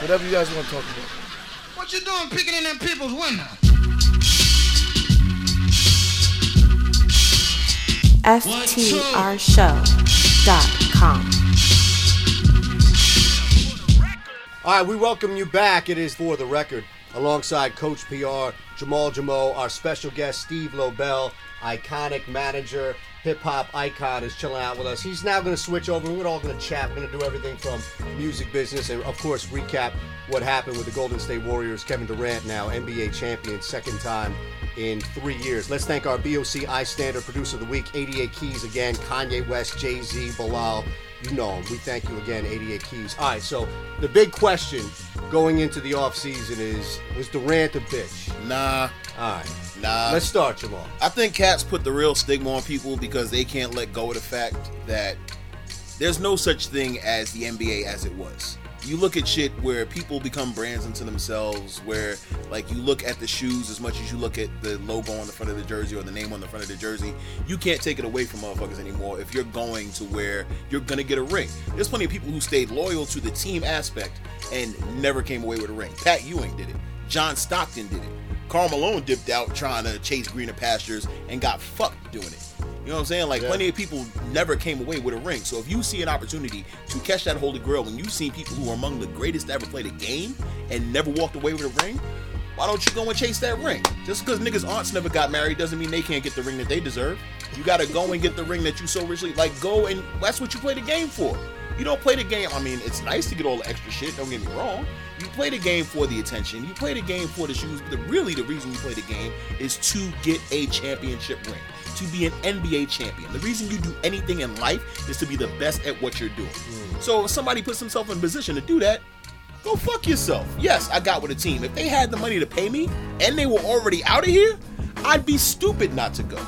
Whatever you guys want to talk about. What you doing picking in them people's window? FTRShow.com. All right, we welcome you back. It is for the record, alongside Coach PR, Jamal Jamo, our special guest Steve Lobel, iconic manager, hip hop icon, is chilling out with us. He's now going to switch over. We're all going to chat. We're going to do everything from music business and, of course, recap what happened with the Golden State Warriors. Kevin Durant, now NBA champion, second time in three years. Let's thank our BOC I Standard producer of the week, 88 Keys again, Kanye West, Jay Z, Bilal. You know. We thank you again, 88 Keys. All right, so the big question going into the offseason is was Durant a bitch? Nah, All right, nah. let's start, Jamal. I think cats put the real stigma on people because they can't let go of the fact that there's no such thing as the NBA as it was. You look at shit where people become brands unto themselves, where like you look at the shoes as much as you look at the logo on the front of the jersey or the name on the front of the jersey. You can't take it away from motherfuckers anymore if you're going to where you're gonna get a ring. There's plenty of people who stayed loyal to the team aspect and never came away with a ring. Pat Ewing did it. John Stockton did it. Karl Malone dipped out trying to chase greener pastures and got fucked doing it. You know what I'm saying? Like Yeah. plenty of people never came away with a ring. So if you see an opportunity to catch that holy grail when you've seen people who are among the greatest to ever play the game and never walked away with a ring, why don't you go and chase that ring? Just because niggas' aunts never got married doesn't mean they can't get the ring that they deserve. You gotta go and get the ring that you so richly like. Go and that's what you play the game for. You don't play the game. I mean, it's nice to get all the extra shit. Don't get me wrong. You play the game for the attention. You play the game for the shoes. But the, really, the reason you play the game is to get a championship ring, to be an NBA champion. The reason you do anything in life is to be the best at what you're doing. Mm. So if somebody puts themselves in a position to do that, go fuck yourself. Yes, I got with a team. If they had the money to pay me and they were already out of here, I'd be stupid not to go.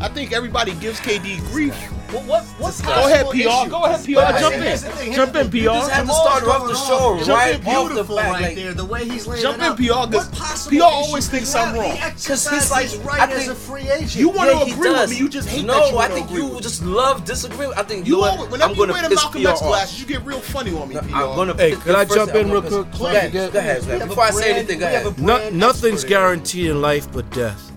I think everybody gives KD grief. What? What? What's Go ahead, PR. issue? Go ahead, PR. But Jump in. the thing, Jump in, You PR. just have to start off the show Jump right in, off the beautiful bat. right like, there. The way he's laying Jump in, out. PR, 'cause What possible PR always thinks I'm wrong. He 'Cause he's exercises like- his I right as a free agent. You want yeah, to he agree with me? You just hate no, that you I think agree you with just love disagree. I think You know what? always, whenever I'm you gonna wear them piss Malcolm PR X off. glasses, you get real funny on me, PR. I'm gonna. Hey, piss- could I jump in real quick? Go ahead. Yeah. Go ahead. We man. have a Before I say anything, go have ahead. a No, brand nothing's guaranteed in life but death.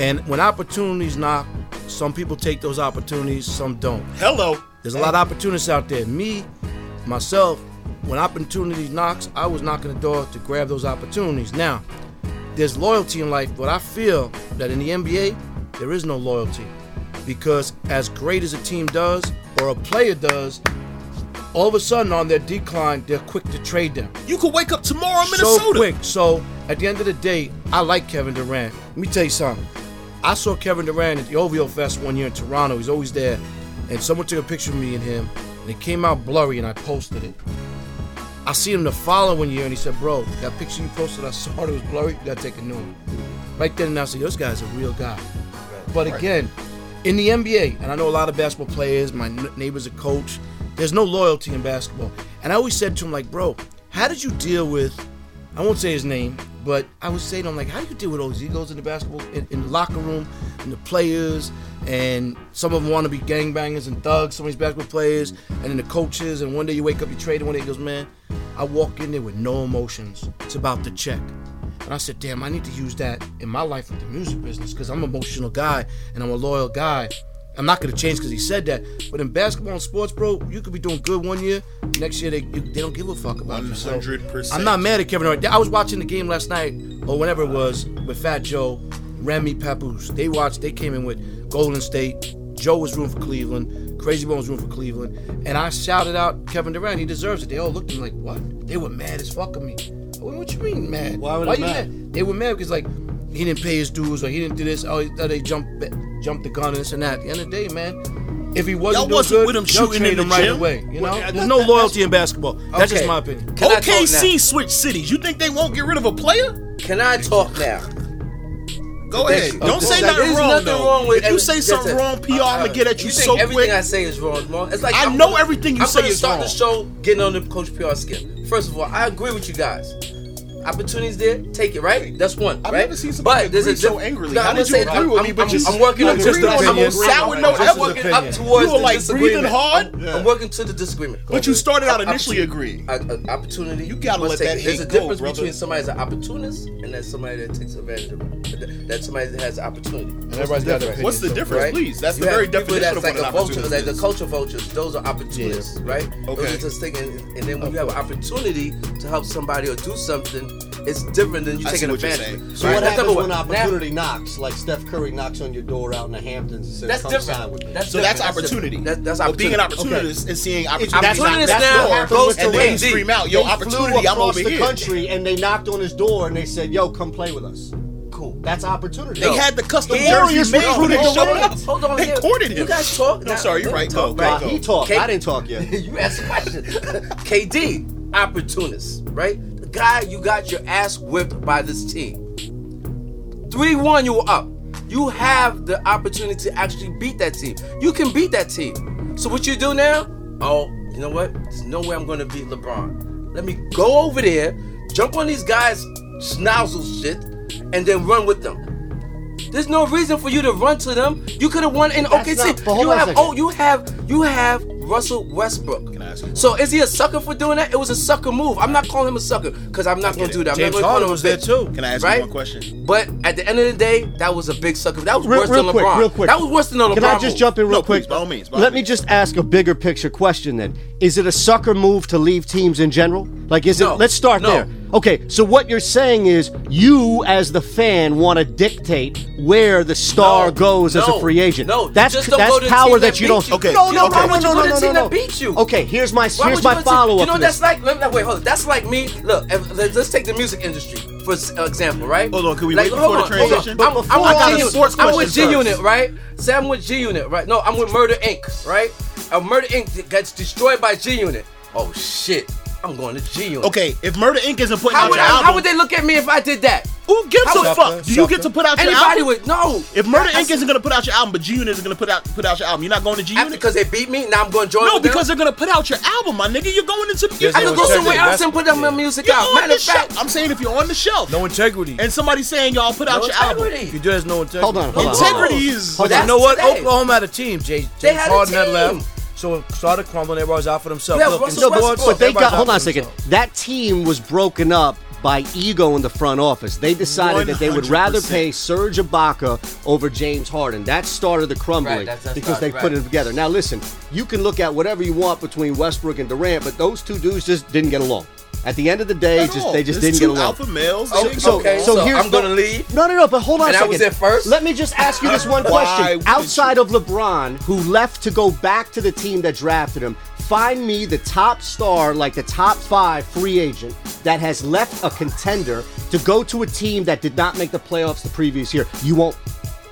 And when opportunities knock, some people take those opportunities, some don't. Hello. There's a lot of opportunities out there. Me, myself, when opportunity knocks, I was knocking the door to grab those opportunities. Now, there's loyalty in life, but I feel that in the NBA, there is no loyalty. Because as great as a team does, or a player does, all of a sudden on their decline, they're quick to trade them. You could wake up tomorrow in So Minnesota. quick. So at the end of the day, I like Kevin Durant. Let me tell you something. I saw Kevin Durant at the OVO Fest one year in Toronto. He's always there. And someone took a picture of me and him, and it came out blurry, and I posted it. I see him the following year, and he said, "Bro, that picture you posted, I saw it was blurry. You gotta take a new one." Right then and I said, "This guy's a real guy." But again, in the NBA, and I know a lot of basketball players, my neighbor's a coach, there's no loyalty in basketball. And I always said to him, like, bro, how did you deal with, I won't say his name, but I would say to him, like, how do you deal with those egos in the basketball, in, in the locker room, and the players, and some of them want to be gangbangers and thugs, some of these basketball players, and then the coaches, and one day you wake up, you trade, and one day he goes, man, I walk in there with no emotions. It's about the check. And I said, damn, I need to use that in my life with the music business because I'm an emotional guy and I'm a loyal guy. I'm not going to change because he said that. But in basketball and sports, bro, you could be doing good one year. Next year, they, you, they don't give a fuck about you. So 100%. I'm not mad at Kevin Durant. I was watching the game last night or whenever it was with Fat Joe, Remy Papoose. They watched, they came in with Golden State. Joe was rooting for Cleveland. Crazy Bones was rooting for Cleveland. And I shouted out Kevin Durant. He deserves it. They all looked at me like, what? They were mad as fuck at me. What, what you mean mad? Why were they you mad? They were mad because like he didn't pay his dues or he didn't do this. Oh, oh, they jumped jumped the gun and this and that. At the end of the day, man, if he wasn't Y'all doing wasn't good, with him shooting trade in the him right gym? away. You know, Well, there's no loyalty in basketball. That's just my opinion. Can I talk OKC now? switched cities. You think they won't get rid of a player? Can I talk now? Go ahead. you. Don't say nothing wrong nothing though. wrong with if you say something a- wrong, PR, I'm gonna get at you, You think so everything quick. I say is wrong, wrong? It's like I I'm know gonna- everything you I'm say gonna is start wrong. the show getting on the Coach PR skin. First of all, I agree with you guys. Opportunities there, take it, right? That's one, I've right? never seen somebody but there's a agree so angrily. No, How I'm did gonna you say- agree with I'm- me, but I'm- you- I'm working you on agree just on I'm some working- sour I'm note just ever. working Opinions. up towards You were the like disagreement. breathing hard. I'm, Yeah. I'm working to the disagreement. But you started out initially opportunity. agreeing. A, a opportunity. You gotta must let take that it. There's a difference between somebody that's an opportunist and then somebody that takes advantage of it. That somebody that has opportunity. What's everybody's the got difference? an What's the difference, please? That's the very definition of like what an a vulture, opportunist like the culture vultures. Those are opportunists, right? Those Okay. are just taking, and then when you have an opportunity to help somebody or do something, it's different than you I taking advantage. So right? what happens when one. Now- opportunity knocks? Like Steph Curry knocks on your door out in the Hamptons and says, That's "Come different. sign with me." That's So that's opportunity. That, that's But being an opportunity. opportunist is seeing opportunity. that's not- that's now goes to and KD. scream out, "Yo, They opportunity! flew I'm over the here." country and they knocked on his door and they said, "Yo, come play with us." Cool. That's opportunity. They had the custom jersey made they the Warriors. Hold on. They courted him. You guys talk. No, sorry, you're right. Go, go, go. he talked. I didn't talk yet. you asked a question. KD, opportunist, right? Guy you got your ass whipped by this team. 3 1, you were up. You have the opportunity to actually beat that team. You can beat that team. So, what you do now? Oh, you know what? There's no way I'm going to beat LeBron. Let me go over there, jump on these guys' schnozzle shit, and then run with them. There's no reason for you to run to them. You could have won in That's OKC. not- but hold you on have second. oh, you have you have Russell Westbrook. Can I ask you So is he a sucker for doing that? It was a sucker move. I'm not calling him a sucker because I'm not going to do that. I'm James not Harden was there bitch. too. Can I ask Right? you one question? But at the end of the day, that was a big sucker. That was Real, worse real than quick, LeBron. real quick. That was worse than a LeBron. Can I just move. jump in real No, quick? please, by all means, by Let me means. just ask a bigger picture question then. Is it a sucker move to leave teams in general? Like, is No. it? Let's start No. there. Okay, so what you're saying is you, as the fan, want to dictate where the star No, goes as a no, free agent. no, you that's just don't that's go to the power team that, that you beat don't. you. Okay, No, no, okay. no, Why would no, no, go to no, team no, that beat you? Okay, here's my Why here's would my you to- follow up. You know, that's like let me, wait, hold on. That's like me. Look, if, let's, let's take the music industry for s- example, right? Hold on, can we like, wait hold before the on, hold on. transition? I'm, But I'm before I got a with G sports Unit. I'm with question G first. Unit, right? Say I'm with G Unit, right? No, I'm with Murder Inc. Right? Uh, Murder Inc. gets destroyed by G Unit. Oh shit! I'm going to G Unit. Okay, if Murder Inc. isn't putting How out would, your I, album, how would they look at me if I did that? who gives How a fuck? Do you get to put out your album? Anybody album? would no. If Murder Inc. isn't gonna put out your album, but G Unit isn't gonna put out put out your album, you're not going to G Unit? because they beat me, now I'm going to join. No, with them? because they're gonna put out your album, my nigga. You're going into There's I no could go somewhere integrity. else and put them my music You're out. on Matter the of fact, shelf. I'm saying if you're on the shelf No integrity. and somebody's saying y'all put out no your album, integrity. If you do, there's no integrity. Hold on, hold on. integrity is. Hold But you know what? That's today. Oklahoma had a team. James, They James had a Harden had team. left. So it started crumbling. Everybody's out for themselves. Yeah, Look, Russell in No, but, they got. Hold on a second. That team was broken up by ego in the front office. They decided that they would rather pay Serge Ibaka over James Harden. That started the crumbling Right, that's- that's because not- they right. put it together. Now listen, you can look at whatever you want between Westbrook and Durant, but those two dudes just didn't get along. At the end of the day, At just all. they just There's didn't two get along. alpha males. Oh, So, Okay, so, so here's I'm gonna leave? No, no, no. But hold on And a I second. was there first? Let me just ask you this one question. Outside of LeBron, who left to go back to the team that drafted him, find me the top star, like the top five free agent that has left a contender to go to a team that did not make the playoffs the previous year. You won't.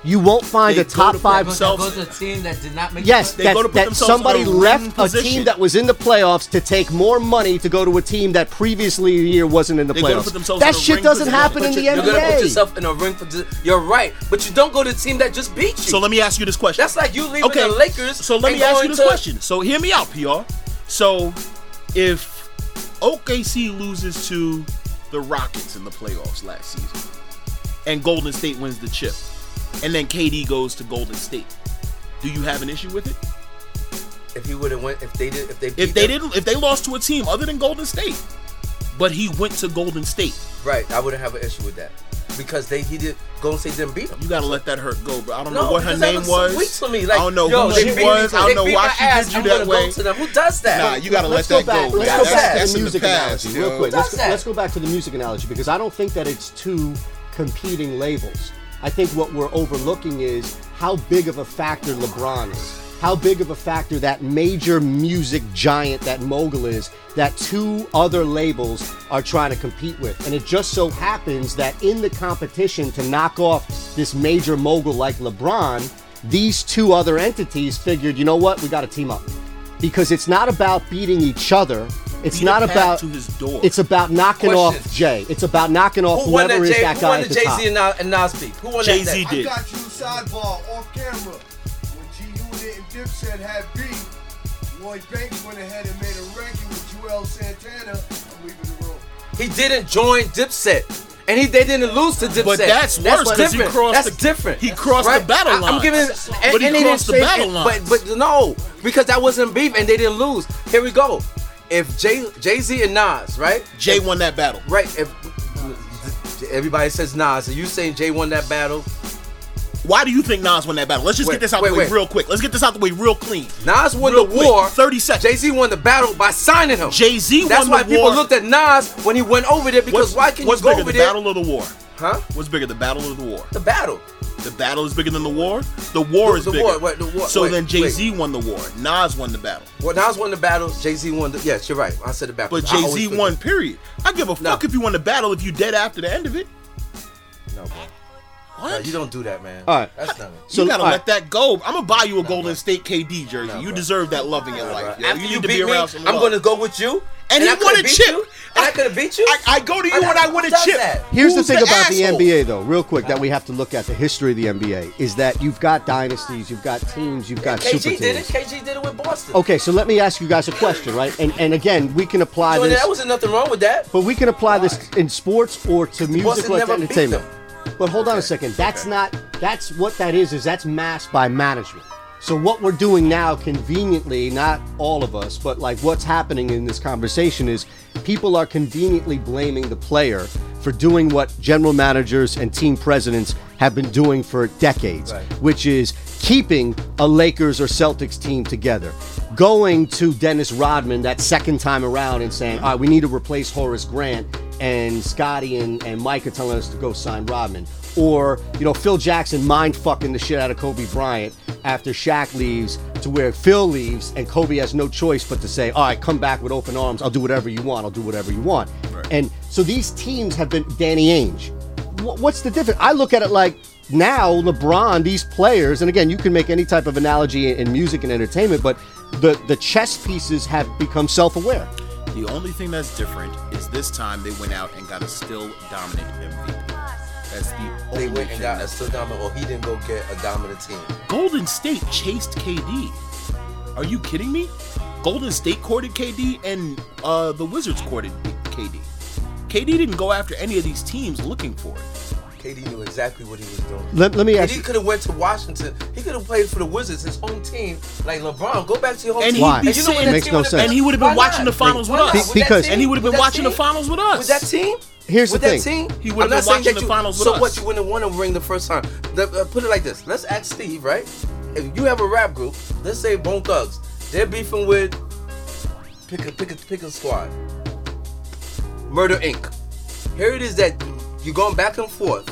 You won't find They a top to five. themselves- Go to a team that did not make. Yes, They that, go to put that themselves in somebody a left ring a team that was in the playoffs to take more money to go to a team that previously a year wasn't in the They go to playoffs. put themselves that in a shit ring doesn't position. happen in But the you're, you're gonna put NBA. yourself in a ring for. You're right, but you don't go to the team that just beat you. So let me ask you this question. That's like you leaving okay. the Lakers. So let and me ask you this to- question. So hear me out, PR. So if OKC loses to the Rockets in the playoffs last season, and Golden State wins the chip, and then KD goes to Golden State, do you have an issue with it? If he would have went, if they did, if they If they them- didn't, if they lost to a team other than Golden State, but he went to Golden State, right, I wouldn't have an issue with that because they he did Golden State didn't beat them. you gotta let that hurt go, bro. I don't No, know what her name was. Sweet to me. Like, I don't know yo, who she was. I don't know why she ass. did you I'm that way. Go to them. Who does that? Nah, you gotta let's let go that back. go. Let's man. go That's- back that's to the in music past, analogy yo. real quick. Let's go, let's go back to the music analogy because I don't think that it's two competing labels. I think what we're overlooking is how big of a factor LeBron is. How big of a factor that major music giant that mogul is that two other labels are trying to compete with. And it just so happens that in the competition to knock off this major mogul like LeBron, these two other entities figured, you know what, we got to team up. Because it's not about beating each other. It's not about to his door. it's about knocking Question. off Jay. It's about knocking off Who won whoever that? is Jay, that who guy won at the the Jay top. Z and, Nas- and Nas beef? Who won Jay-Z that? did. I got you sidebar off camera. When G Unit and Dipset had beef, Lloyd Banks went ahead and made a ranking with Juelz Santana. I'm leaving the room. He didn't join Dipset. And he they didn't lose to Dipset. But that's worse 'cause he different. crossed that's the- different. he crossed the battle line. I, am giving, lines. and, But he and they crossed didn't the say- battle lines. But but no, because that wasn't beef, and they didn't lose. Here we go. If Jay Jay Z and Nas, right? Jay won that battle. Right. If everybody says Nas, are you saying Jay won that battle? Why do you think Nas won that battle? Let's just Wait, get this out wait, the way wait. real quick. Let's get this out the way real clean. Nas won Real the quick, war. 30 seconds. Jay Z won the battle by signing him. Jay Z won the war. That's why people looked at Nas when he went over there because What's, why can what's you go bigger, over the there? battle or the war? Huh? What's bigger, the battle or the war? The battle. The battle is bigger than the war. The war The- is the bigger. war, wait, the war- so wait, then Jay Z won the war. Nas won the battle. Well, Nas won the battle. Jay Z won the. Yes, you're right. I said the battle. But Jay Z forget. won. Period. I give a fuck No. if you won the battle if you dead after the end of it. No, bro. What? No, you don't do that, man. All right. That's not. So, you gotta all let right. that go. I'm gonna buy you a Golden State KD jersey. No, you deserve that love in your life. yo. After You you, need to beat be me, around I'm love. going to go with you. And he I won could've a chip. you, and I could have beat you. I, I go to you when I win a chip. that? Here's Who's the thing about asshole? the NBA, though, real quick, that we have to look at the history of the NBA is that you've got dynasties, you've got teams, you've got super KG did it. KG did it with Boston. Okay, so let me ask you guys a question, right? And and again, we can apply So this, there wasn't nothing wrong with that. but we can apply this in sports or to music Boston or to entertainment. But hold on a second. That's not. That's what that is. Is that's masked by management. So what we're doing now, conveniently, not all of us, but like what's happening in this conversation is people are conveniently blaming the player for doing what general managers and team presidents have been doing for decades, Right. which is keeping a Lakers or Celtics team together. Going to Dennis Rodman that second time around and saying, all right, we need to replace Horace Grant, and Scotty and, and Mike are telling us to go sign Rodman. Or, you know, Phil Jackson mind fucking the shit out of Kobe Bryant after Shaq leaves to where Phil leaves and Kobe has no choice but to say, all right, come back with open arms. I'll do whatever you want. I'll do whatever you want. And so these teams have been Danny Ainge. What's the difference? I look at it like now LeBron, these players, and again, you can make any type of analogy in, in music and entertainment, but the, the chess pieces have become self aware. The only thing that's different is this time they went out and got a still dominant MVP. That's the They went and got a that's still dominant, or he didn't go get a dominant team. Golden State chased KD. Are you kidding me? Golden State courted KD and uh, the Wizards courted KD. KD didn't go after any of these teams looking for it. KD knew exactly what he was doing. Let, let me ask KD you. could have went to Washington. He could have played for the Wizards, his home team. Like LeBron, go back to your home And team. Why? he'd And you know what sitting, that Makes no would've sense. and he would have been watching the finals Why with not? us. Because- and he would have been that watching the finals with us. With that team? Here's with the that thing. team? He would've I'm not been saying watching that the you- finals with so us. what? You wouldn't want to ring the first time. Let- uh, put it like this. Let's ask Steve, right? If you have a rap group, let's say Bone Thugs, they're beefing with pick a pick a pick a squad. Murder Inc. Here it is that you're going back and forth,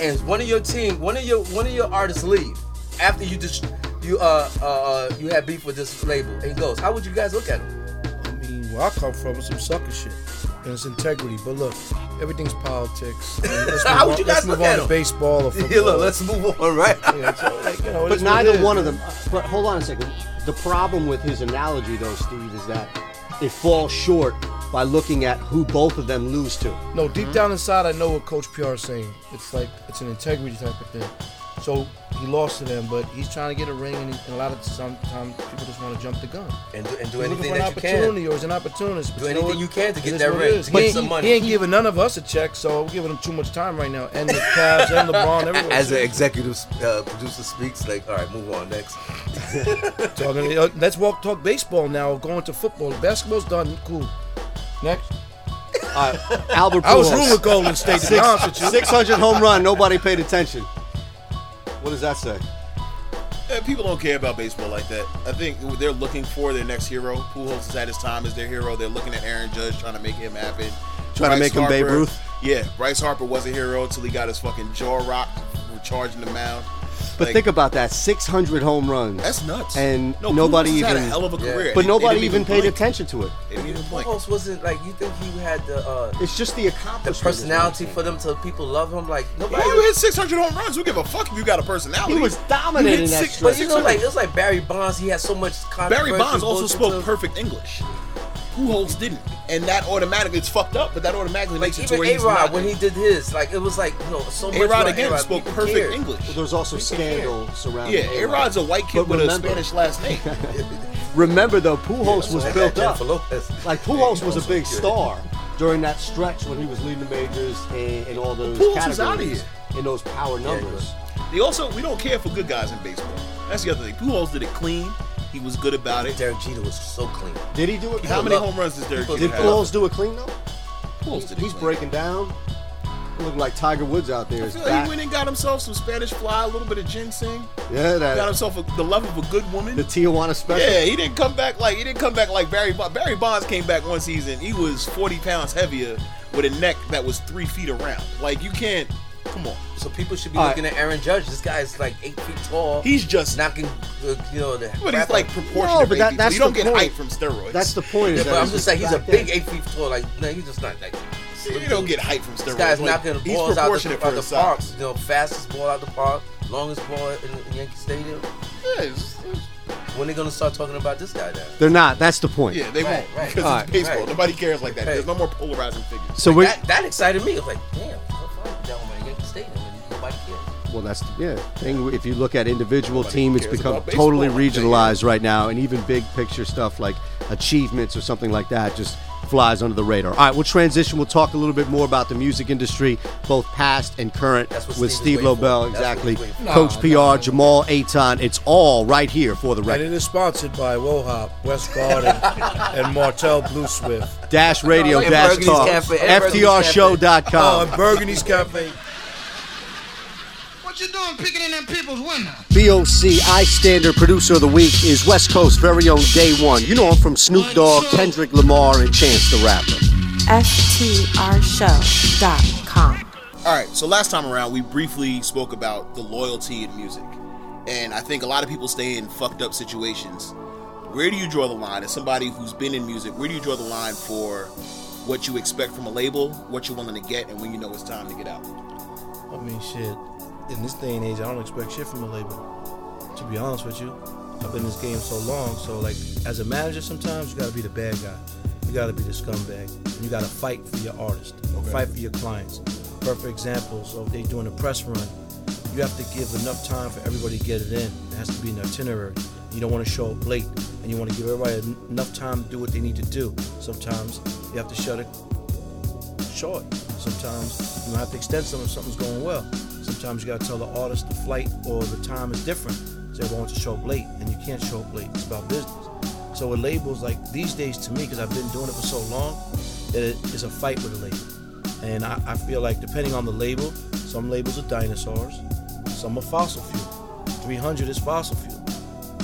and one of your team, one of your one of your artists leave after you just you uh uh uh, you had beef with this label, and goes, how would you guys look at him? I mean, where I come from is some sucker shit. And it's integrity. But look, everything's politics. Let's How move would on, you let's guys move look on at to baseball or football. Yeah, look, let's move on, right? Yeah, so, like, you know, But neither one of them. But hold on a second. The problem with his analogy, though, Steve, is that it falls short by looking at who both of them lose to. No, deep down inside, I know what Coach PR is saying. It's like it's an integrity type of thing. So he lost to them, but he's trying to get a ring, and, he, and a lot of sometimes people just want to jump the gun. and do, and do He's looking anything for an that you can. opportunity, or he's an opportunist. But Do anything what? you can to get that ring. is. Get He, some ain't- money. he ain't giving none of us a check, so we're giving him too much time right now. And the Cavs and LeBron, everyone. As an executive uh, producer speaks, like, all right, move on next. Talking, uh, let's walk talk baseball now. Going to football. Basketball's done. Cool. Next. Uh, Albert I was Pujols. room Golden State. To be honest with you. 600 home run. Nobody paid attention. What does that say? Uh, people don't care about baseball like that. I think they're looking for their next hero. Pujols is at his time as their hero. They're looking at Aaron Judge, trying to make him happen. Trying to make him Babe Ruth? Yeah, Bryce Harper was a hero until he got his fucking jaw rocked charging the mound. But Like, think about that 600 home runs. that's nuts. And no, nobody Pujols has had a even- hell of a Yeah. but nobody they didn't even paid blink. attention to it. They didn't even blink. Pujols wasn't like you think he had the uh, It's just the accomplishment. the personality for them to people love him. Like nobody. Why you hit 600 home runs? Who give a fuck if you got a personality? He was dominant You hit in that six- but you know, like it was like Barry Bonds. He had so much. Barry Bonds also spoke perfect English. Pujols didn't, and that automatically it's fucked up. But that automatically Like makes it to even where A he's Rod not. when he did his, like it was like you know so much. A Rod again A-Rod. spoke perfect cared. English. Well, there's also People care. scandal surrounding Yeah, A Rod's a white kid But with remember- a Spanish last name. Remember though, Pujols was Like built up. Lopez. Like Pujols was a big star, during that stretch when he was leading the majors and, in all those Pujols was categories, outta in those power numbers. They also we don't care for good guys in baseball. That's the other thing. Pujols did it clean. He was good about it. Derek Jeter was so clean. Did he do it? How many home runs does Derek People- Jeter Did have? Pujols do it clean though? Pujols did He's clean. breaking down. Looking like Tiger Woods out there. I feel like he went and got himself some Spanish fly, a little bit of ginseng. yeah, that Got himself a, the love of a good woman. the Tijuana special. Yeah, he didn't come back like he didn't come back like Barry Bonds. Barry Bonds came back one season. He was 40 pounds heavier with a neck that was three feet around. Like you can't. Come on. So people should be All looking at Aaron Judge. This guy is like eight feet tall. He's just. knocking, uh, you know, the. But crap he's like out- proportionate. No, but that- baby. that's you don't the get point. height from steroids. That's the point. Yeah, but I'm just saying he's a big eight feet tall. Like no, he's just not like. you don't get height from steroids. This guy's Like, knocking he's balls out proportionate the, for out the his park. size. You know, fastest ball out the park, longest ball in, in Yankee Stadium. Yeah, it's- it's- When they gonna start talking about this guy now? They're not. That's the point. yeah, they Right, won't right. because All it's right, baseball. right. Nobody cares like that. Right. There's no more polarizing figures. So we. That, that excited me. I was like, damn, nobody cares. Well, that's yeah. Thing if you look at individual Nobody team, it's become totally like that, yeah. regionalized right now, and even big picture stuff like achievements or something like that just flies under the radar. All right, we'll transition. We'll talk a little bit more about the music industry, both past and current, with Steve is Steve. Lobel. Exactly, he's. Coach Nah, PR, nah. Jamal Aton. It's all right here for the record. And it is sponsored by Wohop, West Garden, and Martell Blue Swift. Dash Radio, And Dash Burgundy's Talk, Cafe, and Burgundy's Oh, FTRShow.com. and Burgundy's Cafe. What you doing picking in them people's window? BOC, I Standard Producer of the Week is West Coast very own Dae One. You know him from Snoop Dogg, Kendrick Lamar, and Chance the Rapper. FTRShow.com. All right, so last time around, we briefly spoke about the loyalty in music. And I think a lot of people stay in fucked up situations. Where do you draw the line? As somebody who's been in music, where do you draw the line for what you expect from a label, what you're willing to get, and when you know it's time to get out? I mean, shit. In this day and age, I don't expect shit from a label. To be honest with you, I've been in this game so long. So, like, as a manager, sometimes you got to be the bad guy. You got to be the scumbag. You got to fight for your artist, or fight for your clients. Perfect example. So, if they're doing a press run, you have to give enough time for everybody to get it in. It has to be an itinerary. You don't want to show up late, and you want to give everybody enough time to do what they need to do. Sometimes you have to shut it short. Sometimes you have to extend something if something's going well. Sometimes you gotta tell the artist the flight or the time is different. So everyone wants to show up late, and you can't show up late. It's about business. So with labels, like these days to me, because I've been doing it for so long, that it is a fight with a label. And I, I feel like depending on the label, some labels are dinosaurs, some are fossil fuel. 300 is fossil fuel.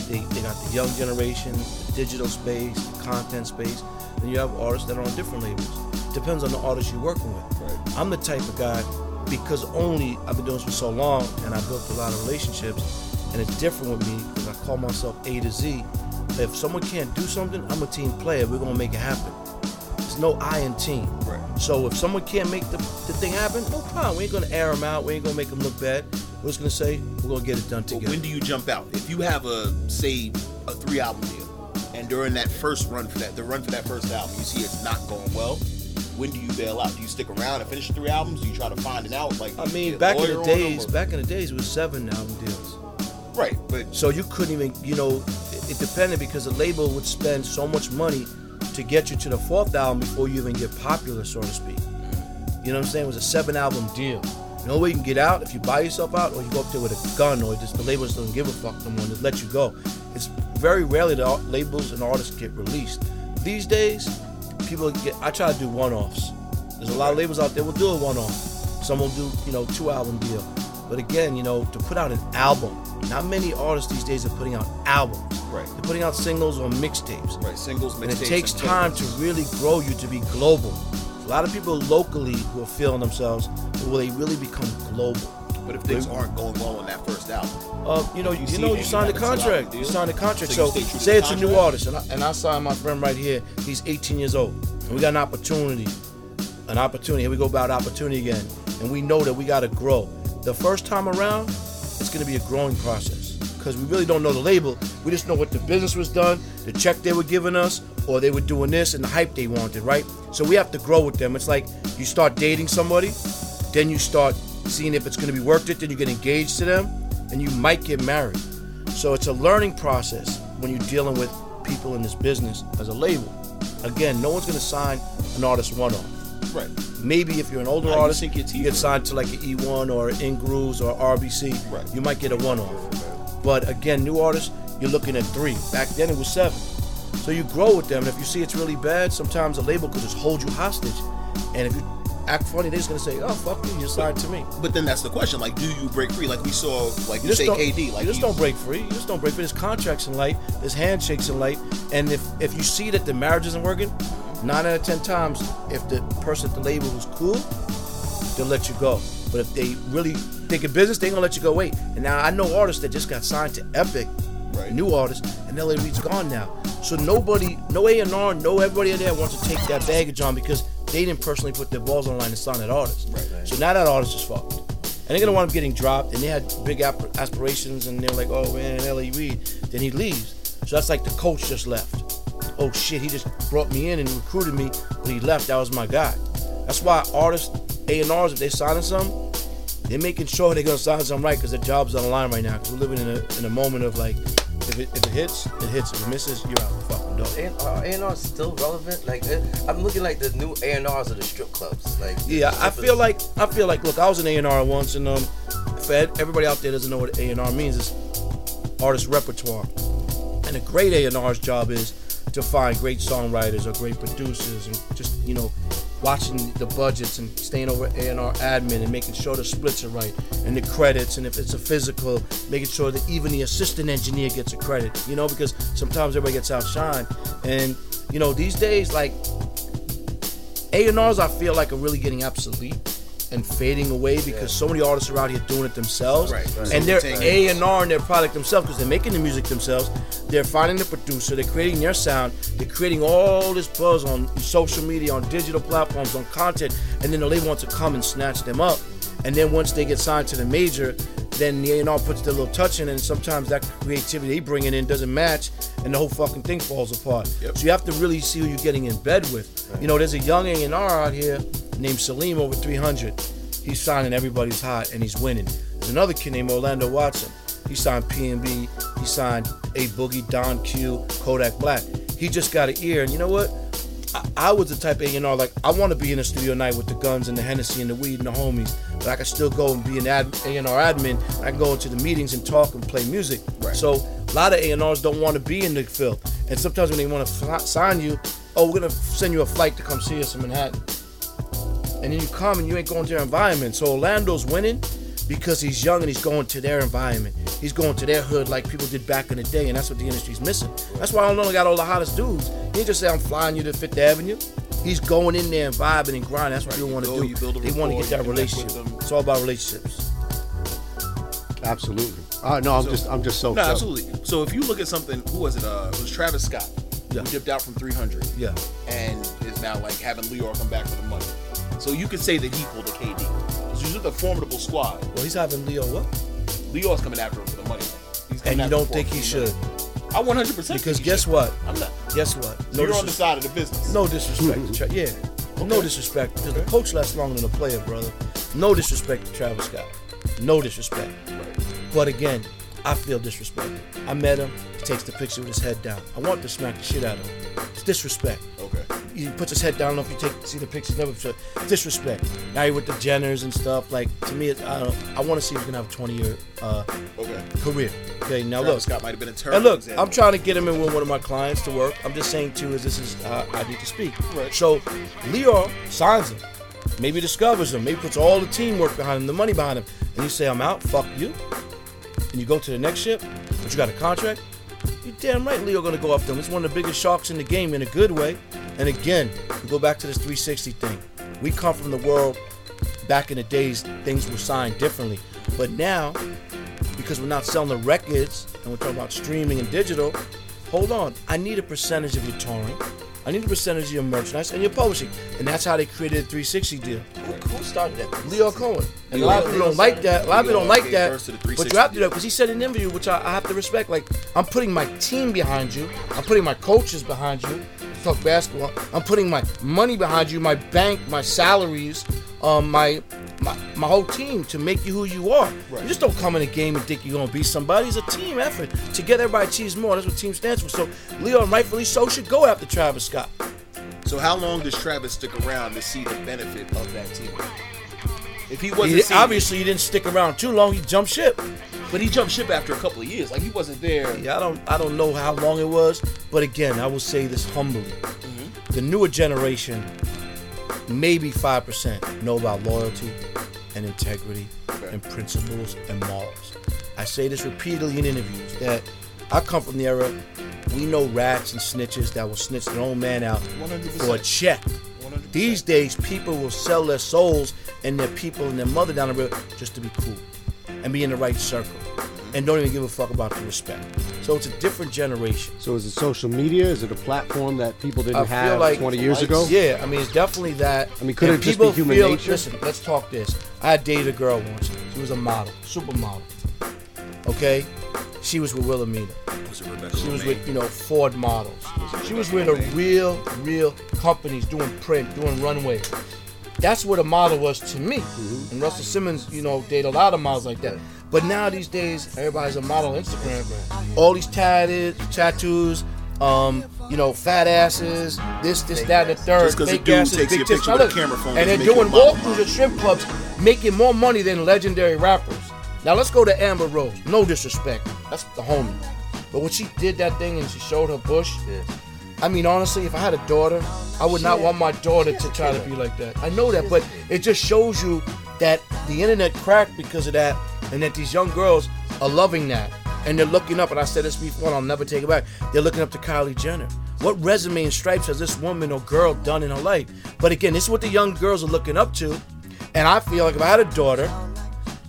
They, they got the young generation, the digital space, the content space. Then you have artists that are on different labels. Depends on the artist you're working with. I'm the type of guy because only I've been doing this for so long and I built a lot of relationships and it's different with me because I call myself A to Z. If someone can't do something, I'm a team player. We're gonna make it happen. There's no I in team. Right. So if someone can't make the, the thing happen, no problem. We ain't gonna air them out. We ain't gonna make them look bad. We're just gonna say we're gonna get it done But together. when do you jump out? If you have a say a three album deal, and during that first run for that, the run for that first album, you see it's not going well. When do you bail out? Do you stick around and finish the three albums? Do you try to find it out? Like I mean, back in the days, back in the days, it was seven album deals. right? But So you couldn't even, you know, it, depended because the label would spend so much money to get you to the fourth album before you even get popular, so to speak. You know what I'm saying? It was a seven album deal. The only way you can get out if you buy yourself out or you go up there with a gun or just the label just doesn't give a fuck no more and just let you go. It's very rarely that labels and artists get released. These days, people get. I try to do one offs. There's a lot of labels out there will do a one off. Some will do, you know, two album deal. But again, you know, to put out an album, not many artists these days are putting out albums. Right. They're putting out singles or mixtapes. right, singles, And it takes and time to really grow you to be global. A lot of people locally who are feeling themselves, will they really become global? But if things aren't going well on that first album, Uh, you know, You you, know, you signed a have a two-album contract. You signed a contract. So So, to say it's a new contract? artist, and I, and I signed my friend right here. He's 18 years old, and we got an opportunity, an opportunity. Here we go about opportunity again, and we know that we got to grow. The first time around, it's going to be a growing process because we really don't know the label. We just know what the business was done, the check they were giving us, or they were doing this and the hype they wanted, right? So we have to grow with them. It's like you start dating somebody, then you start seeing if it's going to be worth it, then you get engaged to them, and you might get married. So it's a learning process when you're dealing with people in this business as a label. Again, no one's going to sign an artist one off. Right. Maybe if you're an older artist, you get signed to like an E1 or INgrooves or RBC. Right. You might get a one-off. But again, new artists, you're looking at three. Back then it was seven. So you grow with them, and if you see it's really bad, sometimes a label could just hold you hostage. And if you act funny, they're just gonna say, "Oh fuck you, you're signed to me." But then that's the question. Like, do you break free? Like we saw, like you, just say don't, KD. Like you just don't break free. You just don't break free. There's contracts in light. There's handshakes in light. And if if you see that the marriage isn't working, nine out of ten times, if the person at the label was cool, they'll let you go. But if they really think in business, they ain't gonna let you go. Wait. And now I know artists that just got signed to Epic, Right. new artists, and LA Reid's gone now. So nobody, no A and R, no everybody in there wants to take that baggage on because they didn't personally put their balls on the line to sign that artist. Right. So now that artist is fucked. And they're gonna wind up getting dropped, and they had big ap- aspirations, and they're like, "Oh man, L.A. Reid." Then he leaves, so that's like the coach just left. Oh shit, he just brought me in and recruited me, but he left. That was my guy. That's why artists, A and R's, if they're signing something, they're making sure they're gonna sign something right because their job's on the line right now. Because we're living in a in a moment of like, if it, if it hits, it hits. If it misses, you're out the fucking door. A- Are A&R still relevant? Like I'm looking like the new A&Rs of the strip clubs. Like Yeah, I feel like I feel like look, I was an A and R once, and um, for everybody out there doesn't know what A and R means, it's artist repertoire, and a great A and R's job is to find great songwriters or great producers, and just you know, watching the budgets and staying over A and R admin and making sure the splits are right and the credits, and if it's a physical, making sure that even the assistant engineer gets a credit, you know, because sometimes everybody gets outshined, and you know, these days like a and R's I feel like are really getting obsolete and fading away because so many artists are out here doing it themselves, Right, right. and they're A and R in their product themselves because they're making the music themselves. They're finding the producer, they're creating their sound, they're creating all this buzz on social media, on digital platforms, on content, and then the label wants to come and snatch them up. And then once they get signed to the major, then the A&R puts their little touch in, and sometimes that creativity they bringing in doesn't match, and the whole fucking thing falls apart. Yep. So you have to really see who you're getting in bed with. You know, there's a young A&R out here named Salim over 300. He's signing everybody's hot, and he's winning. There's another kid named Orlando Watson. He signed PNB. He signed A Boogie, Don Q, Kodak Black. He just got an ear, and you know what? I, I was the type of A&R like I want to be in the studio night with the guns and the Hennessy and the weed and the homies, but I can still go and be an ad, A&R admin. I can go into the meetings and talk and play music. Right. So a lot of A&Rs don't want to be in the field, and sometimes when they want to sign you, oh, we're gonna send you a flight to come see us in Manhattan, and then you come and you ain't going to their environment. So Orlando's winning because he's young and he's going to their environment. He's going to their hood like people did back in the day, and that's what the industry's missing. That's why I don't got all the hottest dudes. He ain't just say I'm flying you to Fifth Avenue. He's going in there and vibing and grinding. That's what Right, people you want to do. you build a They want to get that you connect with relationship. It's all about relationships. Absolutely. Uh, no, I'm just I'm just so No, absolutely. So if you look at something, who was it? Uh, it was Travis Scott Yeah. who dipped out from 300 Yeah. and is now like having Lyor come back for the money. So you could say that he pulled a KD. So you look a formidable squad. Well, he's having Lyor what? Lyor's coming after him for the money. He's And you don't think he should? million. I 100 percent Because guess what? I'm not. Guess what? No, You're on the side of the business. no disrespect. to Tra- mm-hmm. yeah. No disrespect. Because the coach lasts longer than the player, brother. No disrespect to Travis Scott. No disrespect. But again, I feel disrespected. I met him. He takes the picture with his head down. I want to smack the shit out of him. It's disrespect. Okay. He puts his head down. I don't know if you take see the pictures. Never disrespect. Now you're with the Jenners and stuff. Like to me, it, I don't. I want to see if he's gonna have a 20 year uh, Okay. career. Okay. Now Travis look. Scott might have been a terrible And look, example. I'm trying to get him in with one of my clients to work. I'm just saying too is this is uh, I need to speak. Right. So Lyor signs him, maybe discovers him, maybe puts all the teamwork behind him, the money behind him, and you say I'm out, fuck you, and you go to the next ship, but you got a contract. You're damn right, Lyor gonna go after him. It's one of the biggest sharks in the game in a good way. And again, we go back to this 360 thing. We come from the world back in the days, things were signed differently. But now, because we're not selling the records and we're talking about streaming and digital, hold on. I need a percentage of your touring. I need a percentage of your merchandise and your publishing. And that's how they created a 360 deal. Who, who started that? Lyor Cohen. And a lot of people don't like that. A lot of people don't like that. the But you have to do that because he said in an interview, which I, I have to respect. Like, I'm putting my team behind you. I'm putting my coaches behind you. Talk basketball. I'm putting my money behind you, my bank, my salaries, um, my, my whole team to make you who you are. Right. You just don't come in a game and think you're gonna be somebody. It's a team effort. Together, everybody achieves more. That's what team stands for. So, Lyor, rightfully so, should go after Travis Scott. So how long does Travis stick around to see the benefit of that team? If he wasn't He, obviously, he didn't stick around too long. He jumped ship. but he jumped ship after a couple of years. Like he wasn't there. Yeah, I don't I don't know how long it was, but again, I will say this humbly: Mm-hmm. the newer generation, maybe five percent, know about loyalty and integrity and principles and morals. I say this repeatedly in interviews that I come from the era we know rats and snitches that will snitch their own man out 100%. for a check. 100%. These days, people will sell their souls and their people and their mother down the road just to be cool and be in the right circle and don't even give a fuck about the respect. So it's a different generation. So is it social media? Is it a platform that people didn't I feel have like 20 years likes- ago? Yeah, I mean it's definitely that. I mean, could And it just people be human feel- nature? Listen, let's talk this. I dated a girl once. She was a model, supermodel. Okay, she was with Wilhelmina. Was She was with you know Ford models. She was with a real, real companies doing print, doing runway. That's what a model was to me. Mm-hmm. And Russell Simmons, you know, dated a lot of models like that. But now these days, everybody's a model Instagram. All these tatted tattoos, um, you know, fat asses, this, this, that, and the third. Just 'cause a dude asses, takes big your picture with a camera phone and they're doesn't make you doing walkthroughs at strip clubs, making more money than legendary rappers. Now let's go to Amber Rose. No disrespect, that's the homie. But when she did that thing and she showed her bush, I mean, honestly, if I had a daughter, I would not want my daughter to try to be like that. I know that, but it just shows you that the internet cracked because of that, and that these young girls are loving that. And they're looking up, and I said this before, and I'll never take it back. They're looking up to Kylie Jenner. What resume and stripes has this woman or girl done in her life? But again, this is what the young girls are looking up to. And I feel like if I had a daughter,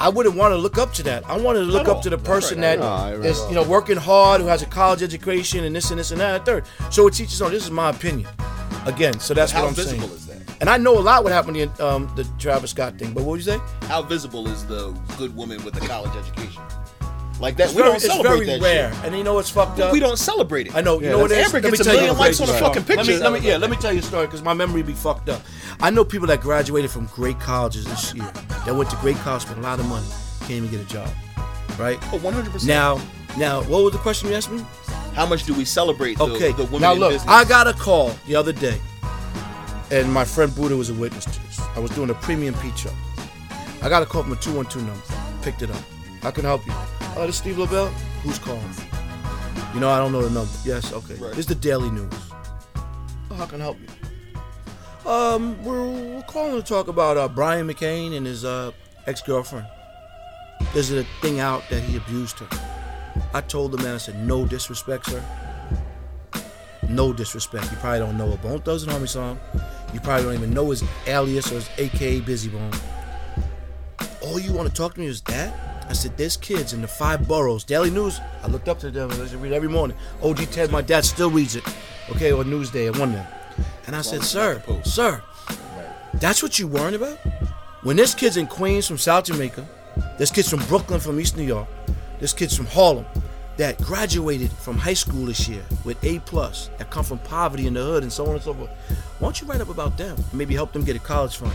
I wouldn't want to look up to that. I wanted to look up to the person Right, that right. is, you know, working hard, who has a college education, and this and this and that and third. So it teaches on. This is my opinion. Again, so that's what I'm visible saying. Is that? And I know a lot what happened in um, the Travis Scott thing. But what would you say? How visible is the good woman with the college education? Like that, It's we very, don't it's celebrate very that rare. shit. And you know what's fucked up? We don't celebrate it. I know. You know what it is? Amber Let me gets a tell you million the likes on a story. fucking Let me, let me, yeah, let me tell you a story because my memory be fucked up. I know people that graduated from great colleges this year that went to great college, spent a lot of money, can't even get a job, right? Oh, 100%. Now, now, what was the question you asked me? how much do we celebrate the, Okay. the women now in look, business? I got a call the other day, and my friend Buddha was a witness to this. I was doing a premium pizza. I got a call from a 212 number. Picked it up. How can help you? Oh, this is Steve Lobel. Who's calling? You know, I don't know the number. Yes, okay. Right. This is the Daily News. Oh, how can I help you? Um, we're, we're calling to talk about uh, Bryon McCane and his uh, ex-girlfriend. There's a thing out that he abused her. I told the man, I said, no disrespect, sir. No disrespect. You probably don't know a Bone Thugs and Harmony song. You probably don't even know his alias or his AKA Bizzy Bone. All you want to talk to me is that? I said, there's kids in the five boroughs. Daily News, I looked up to them. I should read every morning. OG Ted, my dad still reads it. Okay, or Newsday or one of them. And I said, sir, sir, that's what you worrying about? When there's kids in Queens from South Jamaica, there's kids from Brooklyn from East New York, there's kids from Harlem that graduated from high school this year with A plus that come from poverty in the hood and so on and so forth. Why don't you write up about them? Maybe help them get a college fund.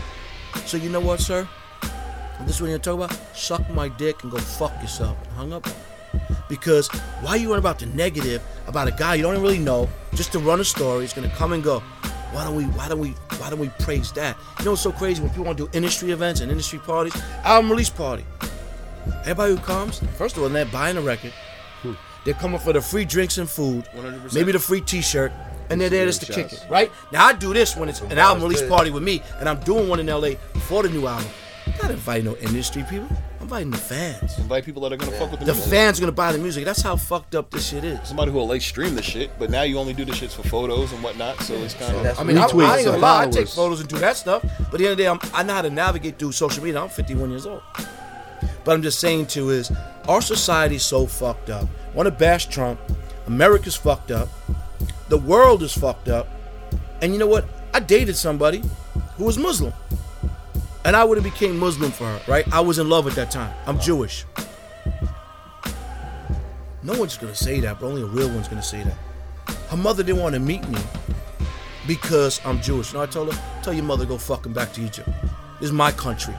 So you know what, sir? This is what you're talking about? Suck my dick and go fuck yourself. Hung up. Because why you worrying about the negative about a guy you don't even really know, just to run a story, it's gonna come and go. Why don't we why don't we why don't we praise that? You know what's so crazy when people want to do industry events and industry parties? Album release party. Everybody who comes, first of all, they're buying a record. They're coming for the free drinks and food, 100%. maybe the free T-shirt, and they're there just to kick it, right? Now I do this when it's an album release party with me, and I'm doing one in LA for the new album. I'm not inviting no industry people. I'm inviting the fans. Invite people that are gonna fuck with the, music. The music. fans are gonna buy the music. That's how fucked up this shit is. Somebody who will like stream the shit, but now you only do the shits for photos and whatnot. So it's kind of I mean, I, I Retweets ain't gonna and lie. I take photos and do that stuff. But at the end of the day, I'm, I know how to navigate through social media. I'm 51 years old. But I'm just saying too is our society's so fucked up. Want to bash Trump? America's fucked up. The world is fucked up. And you know what? I dated somebody who was Muslim. And I would have became Muslim for her, right? I was in love at that time. I'm Jewish. No one's gonna say that, but only a real one's gonna say that. Her mother didn't want to meet me because I'm Jewish. Know, I told her, tell your mother go fucking back to Egypt. This is my country.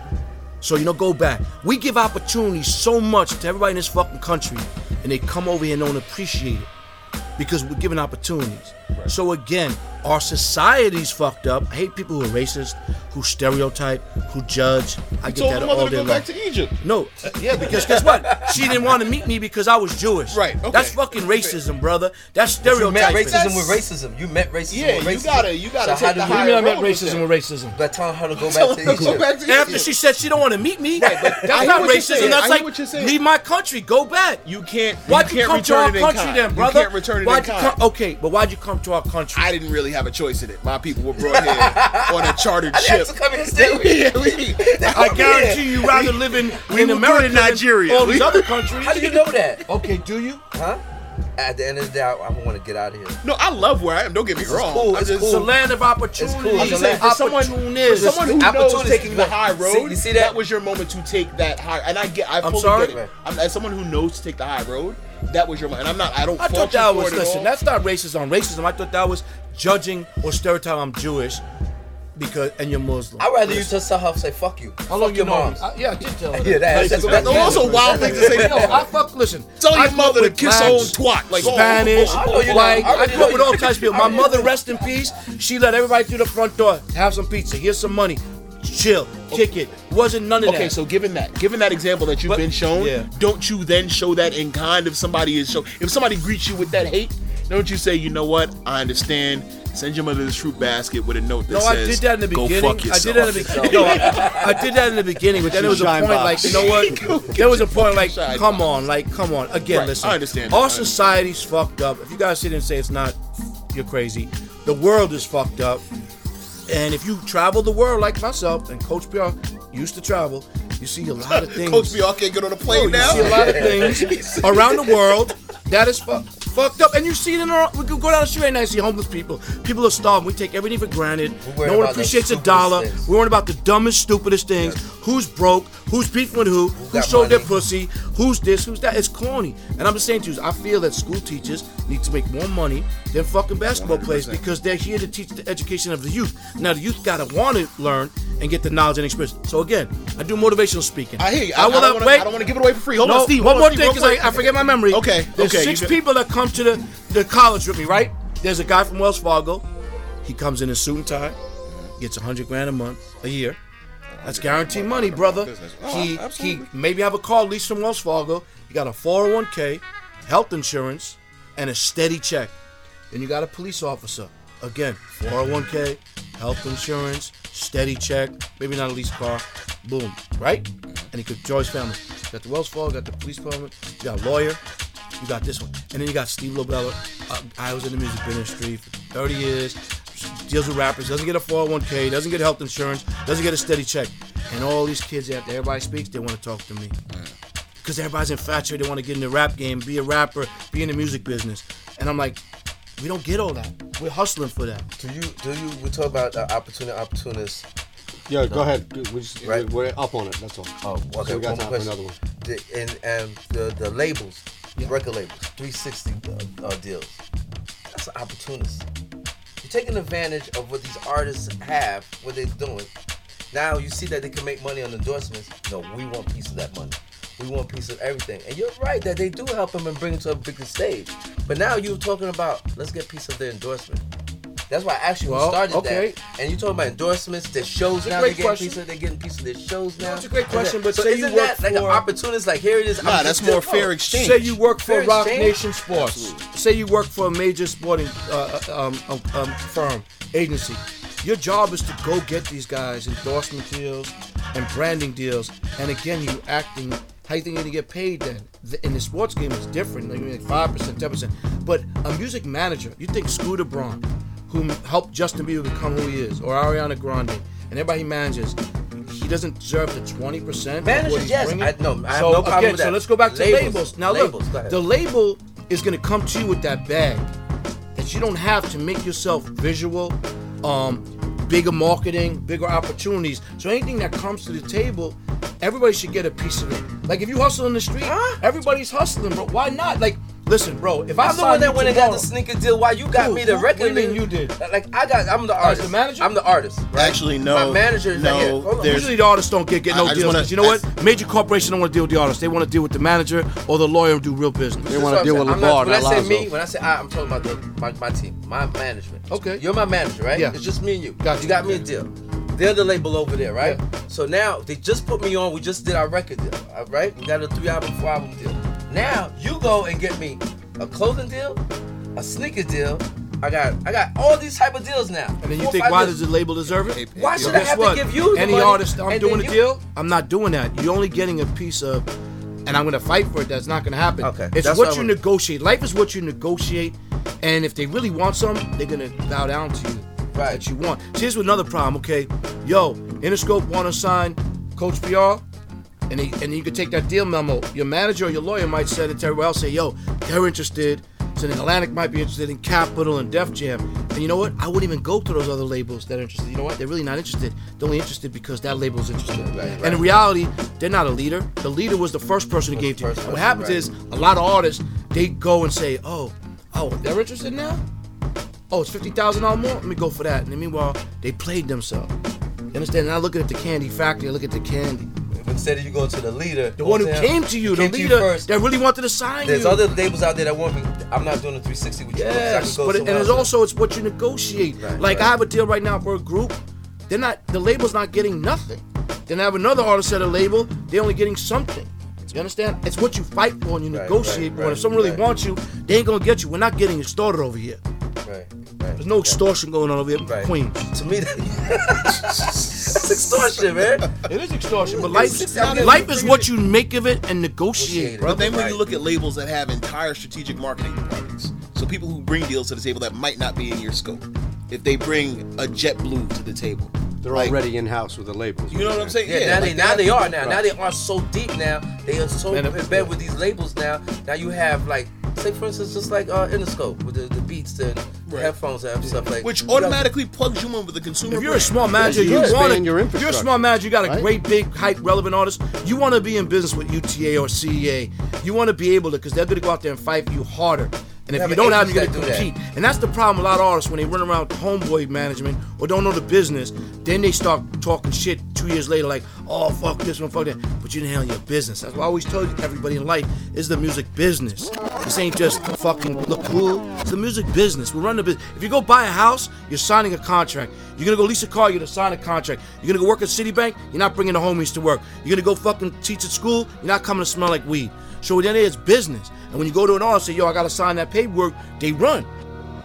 So, you know, go back. We give opportunities so much to everybody in this fucking country, and they come over here and don't appreciate it because we're giving opportunities. So, again, Our society's fucked up. I hate people who are racist, who stereotype, who judge. I get Told that the mother all to day go long. back to Egypt. No, yeah, because guess what? She didn't want to meet me because I was Jewish. Right, okay. That's fucking racism, brother. That's You met stereotyping. racism with racism. You met racism Yeah, with you gotta- you gotta so take do the you- What do you mean I met road with racism with racism? By telling her to go Tell back her to to go Egypt. back to Egypt. After she said she don't want to meet me, Right, but that's not what you're racism. saying. That's like what you're saying. leave my country, go back. You can't. Why'd you you, come to return our country then, brother? You can't return it Why'd in you kind. come? Okay, but why'd you come to our country? I didn't really have a choice in it. My people were brought here on a chartered I ship. to come here and stay with you. Yeah, we- I guarantee you, rather live in, in America good in Nigeria. than all these other countries. How do you know that? Okay, do you? Huh? At the end of the day, I, I want to get out of here. No, I love where I am. Don't get me is wrong. cool, I it's just- It's a land of opportunity. It's cool. I'm just saying, for someone, for someone who knows Opportunist. taking the high See- road, you see that? that was your moment to take that high. And I get, I I'm fully sorry? get it. I'm, as someone who knows to take the high road, that was your moment. And I'm not, I don't. I fault thought that for was listen. That's not racist on racism. I thought that was judging or stereotyping. I'm Jewish because and you're Muslim. I'd rather you just tell her, say, fuck you. How long fuck you your know mom. Uh, yeah, I did tell her. Yeah, that- Like, that's- back Those then. also wild things to say. Yo, I fuck. Listen, Tell I your mother to with kiss her own twat. Like oh, Spanish, like know you I I grew up with all types of people. My mother, rest in peace. She let everybody through the front door. Have some pizza. Here's some money. Chill. Kick it. Wasn't none of that. Okay, so given that, given that example that you've But- been shown, yeah. don't you then show that in kind if somebody is show if somebody greets you with that hate, don't you say, you know what, I understand. Send your mother this fruit basket with a note that No, says, I did that in the "Go beginning. fuck I did that in the beginning. No, I, I did that in the beginning, but then there was a point box. like, you know what? There was a point like, Shine come on, like, come on. Again, Right, listen. I understand Our that. society's fucked up. If you guys sit and say it's not, you're crazy. The world is fucked up. And if you travel the world like myself and Coach PR used to travel, you see a lot of things. Coach PR can't get on a Bro, plane oh, you now. see a lot of things around the world that is fu- fucked up, and you see it in our. We could go down the street right now and see homeless people. People are starving. We take everything for granted. No one appreciates a dollar. things. We're worrying about the dumbest, stupidest things. Who's broke? Who's beefing with who? Who, got showed their pussy? Who's this? Who's that? It's corny. And I'm just saying to you, I feel that school teachers need to make more money than fucking basketball players 100%. because they're here to teach the education of the youth. Now the youth gotta want to learn and get the knowledge and experience. So again, I do motivational speaking. I hear you. I, I, don't wanna, wait. I don't want to give it away for free. Hold no, on, Steve. one more Steve, thing because. I, I forget my memory. Okay, There's okay, six you people that come to the, the college with me, right? There's a guy from Wells Fargo. He comes in a suit and tie, gets a hundred grand a month, a year. That's guaranteed money, brother. Oh, He he maybe have a car lease from Wells Fargo. He got a 401k, health insurance, and a steady check. Then you got a police officer. Again, 401k, health insurance, steady check, maybe not a lease car. Boom, right? And he could enjoy his family. You got the Wells Fargo, got the police department, you got a lawyer, you got this one. And then you got Steve Lobel. Uh, I was in the music industry for 30 years, deals with rappers, doesn't get a 401k, doesn't get health insurance, doesn't get a steady check. And all these kids, after everybody speaks, they want to talk to me. Because everybody's infatuated, they want to get in the rap game, be a rapper, be in the music business. And I'm like, we don't get all that. We're hustling for that. Do you, do you, we talk about uh, opportunity, opportunists. Yeah, go ahead. We just, Right. We're up on it. That's all. Oh, So okay. we got one time for question. another one. The, and, and the, the labels, record labels, 360 uh, uh, deals. That's an opportunist. You're taking advantage of what these artists have, what they're doing. Now you see that they can make money on endorsements. No, we want a piece of that money. We want a piece of everything. And you're right that they do help them and bring them to a bigger stage. But now you're talking about let's get a piece of their endorsement. That's why I actually Well, started okay. that. And you talking about endorsements, their shows now. They're getting, piece of, they're getting piece of their shows now. it's a great question, but so say isn't work that like an opportunist? Like here it is. Nah, I'm that's more fair exchange. Say you work for Fair Roc exchange? Nation Sports. Say you work for a major sporting uh, uh, um, um, um, firm, agency. Your job is to go get these guys endorsement deals and branding deals. And again, you acting. How you think you're gonna get paid then? In the sports game, it's different. Like five percent, ten percent. But a music manager, you think Scooter Braun, who helped Justin Bieber become who he is, or Ariana Grande, and everybody he manages, he doesn't deserve the twenty percent. Managers, yes. I- no, I have so no problem again, with so that. let's go back to Labels. labels. Now Labels, look, the label is gonna come to you with that bag that you don't have to make yourself visual, um, bigger marketing, bigger opportunities. So anything that comes to the table, everybody should get a piece of it. Like if you hustle in the street, everybody's hustling, bro. Why not? Like Listen, bro. If I I'm the one that you went and got the sneaker deal. Why you got Who? me the Who? record? What do you mean you did? Like I got, I'm the As artist. the manager? I'm the artist. Right? Actually, no. My manager is no. not here. Hold on. there's- Usually the artists don't get, get no I- I deals. wanna- you know what? Major corporations don't want to deal with the artist. They want to deal with the manager or the lawyer and do real business. They want to deal with saying. I'm LaVar, not- When I not say Lonzo. me, when I say I, I'm talking about the, my, my team, my management. Okay. You're my manager, right? Yeah. It's just me and you. Got you. you. got me a deal. They're the label over there, right? Yeah. So now they just put me on. We just did our record deal, right? We got a three album, four album deal. Now you go and get me a clothing deal, a sneaker deal. I got I got all these type of deals now. And then you Four, think, why deals. does the label deserve it? hey, Why yo, should I have what? to give you the Any money, artist I'm and doing then a you- deal, I'm not doing that. You're only getting a piece of, and I'm gonna fight for it. That's not gonna happen. Okay, It's what what you I want. negotiate. Life is what you negotiate, and if they really want something, they're gonna bow down to you. Right. That you want. See, here's another problem. Okay, yo, Interscope want to sign Coach PR. And, they, and you could take that deal memo. Your manager or your lawyer might say to everybody else, say, yo, they're interested. So then Atlantic might be interested in Capitol and Def Jam. And you know what? I wouldn't even go to those other labels that are interested. You know what? They're really not interested. They're only interested because that label is interested. And in reality, they're not a leader. The leader was the first person who gave to you. what happens right. is a lot of artists, they go and say, oh, oh, they're interested now? Oh, it's fifty thousand dollars more. Let me go for that. And then meanwhile, they played themselves. You understand? And I look at the candy factory. I look at the candy. Instead of you go to the leader, The one who came to you, the to you leader first. that really wanted to sign There's you. There's other labels out there that want me. I'm not doing the 360 with you. yes, can go but it, and it's also it's what you negotiate. Right, like right. I have a deal right now for a group. They're not the label's not getting nothing. Then I have another artist at a label. They're only getting something. You understand? It's what you fight for and you Right, negotiate right, for. And if right, someone really wants you, they ain't gonna get you. We're not getting it started over here. Right, right. There's no extortion going on over here, Right. Queens. To me, that's extortion, man. It is extortion, but life, life is what you make of it and negotiate, Negotiate But then when you look at labels that have entire strategic marketing departments, so people who bring deals to the table that might not be in your scope, if they bring a JetBlue to the table, They're like, already in house with the labels. You know what I'm saying? Yeah, now, like they, now that- they are now. Now they are so deep now. They are so Man, in bed with these labels now. Now you have like, say for instance, just like uh, Interscope with the, the beats and the Right. headphones and stuff like. which you got- automatically plugs you in with the consumer. If you're a small manager, you you expand want to. your If you're a small manager, you got a right? great, big, hype, relevant artist. You want to be in business with UTA or CAA. You want to be able to, because they're going to go out there and fight for you harder. And if Yeah, you don't have, you're gonna that do compete. And that's the problem. A lot of artists when they run around homeboy management or don't know the business, then they start talking shit two years later, like, "Oh fuck this one, fuck that." But you didn't handle your business. That's why I always tell everybody in life is the music business. This ain't just fucking look cool. It's the music business. We run the business. If you go buy a house, you're signing a contract. You're gonna go lease a car, you're gonna sign a contract. You're gonna go work at Citibank, you're not bringing the homies to work. You're gonna go fucking teach at school, you're not coming to smell like weed. So then it's business. And when you go to an artist and say, yo, I gotta sign that paperwork, they run.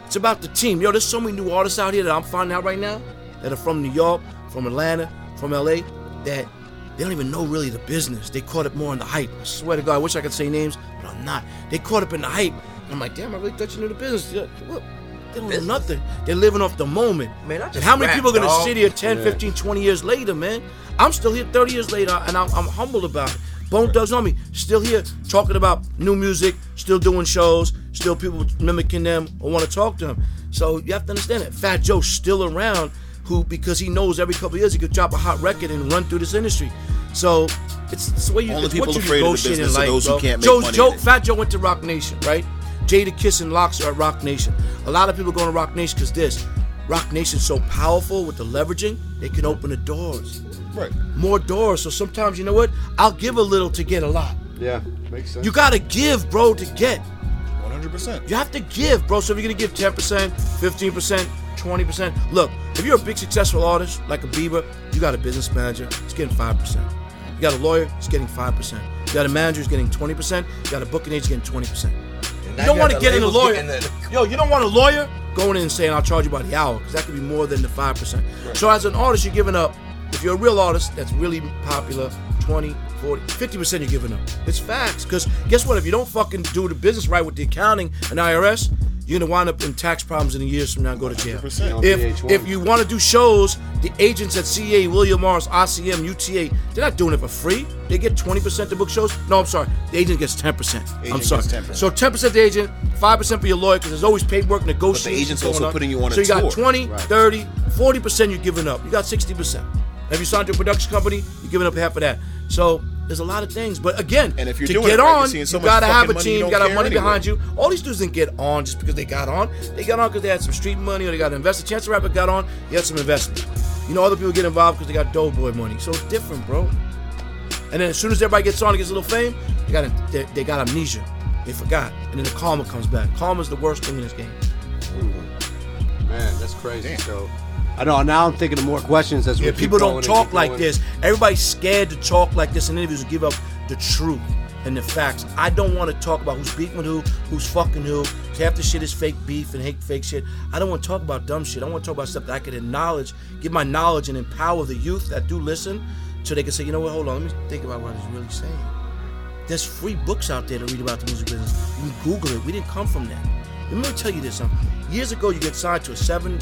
It's about the team. Yo, there's so many new artists out here that I'm finding out right now that are from New York, from Atlanta, from LA, that they don't even know really the business. They caught up more in the hype. I swear to God, I wish I could say names, but I'm not. They caught up in the hype. And I'm like, damn, I really thought you knew the business. Look, they don't know nothing. They're living off the moment. Man, and how many rap, people are gonna dog. sit here 10, Yeah. 15, 20 years later, man? I'm still here 30 years later, and I'm, I'm humbled about it. Bone Thugs on me, still here talking about new music, still doing shows, still people mimicking them or want to talk to them. So you have to understand that Fat Joe's still around, who because he knows every couple years he could drop a hot record and run through this industry. So it's, it's the way you. Only it's people what you afraid of the business life, those who can't make Joe's- money Joe. Fat Joe went to Roc Nation, right? Jadakiss and Lox are at Roc Nation. A lot of people going to Roc Nation because this. Roc Nation's so powerful with the leveraging, they can open the doors. Right. More doors. So sometimes, you know what? I'll give a little to get a lot. Yeah, makes sense. You gotta give, bro, to get. 100%. You have to give, bro. So if you're gonna give 10%, 15%, 20%, look, if you're a big successful artist like a Bieber, you got a business manager, it's getting 5%. You got a lawyer, it's getting 5%. You got a manager, it's getting 20%. You got a booking agent, getting 20%. And You don't want to get in a lawyer. the- Yo, you don't want a lawyer going in and saying I'll charge you by the hour because that could be more than the five percent. So as an artist, you're giving up. If you're a real artist that's really popular, 20, 40, 50 percent you're giving up. It's facts. Because guess what? If you don't fucking do the business right with the accounting and IRS, you're gonna wind up in tax problems in the years from now and go to jail. 100%. If if you want to do shows, the agents at CAA, William Morris, ICM, UTA, they're not doing it for free. They get 20% to book shows. No, I'm sorry. The agent gets 10%. I'm sorry. gets 10%. So 10% the agent, 5% for your lawyer because there's always paperwork, negotiations. The agent's also putting you on a So you got tour. 20, Right. 30, 40% you're giving up. You got 60%. If you signed to a production company, you're giving up half of that. So There's a lot of things, but again, And if you're to doing get it right, you're on, so you gotta have a money, you team, you gotta have money anyway. behind you. All these dudes didn't get on just because they got on. They got on because they had some street money or they got an investor. Chance the Rapper got on, he had some investment. You know, other people get involved because they got Doughboy money. So it's different, bro. And then as soon as everybody gets on and gets a little fame, they got they, they got amnesia. They forgot, and then the karma comes back. Karma's the worst thing in this game. Man, that's crazy. So, I know. Now I'm thinking of more questions as we Yeah, people don't talk like going. this. Everybody's scared to talk like this in interviews and give up the truth and the facts. I don't want to talk about who's beefing with who, who's fucking who. Half the shit is fake beef and hate fake shit. I don't want to talk about dumb shit. I want to talk about stuff that I can acknowledge, give my knowledge and empower the youth that do listen so they can say, you know what, hold on, let me think about what he's really saying. There's free books out there to read about the music business. You can Google it. We didn't come from that. Let me tell you this. Years ago, you get signed to a seven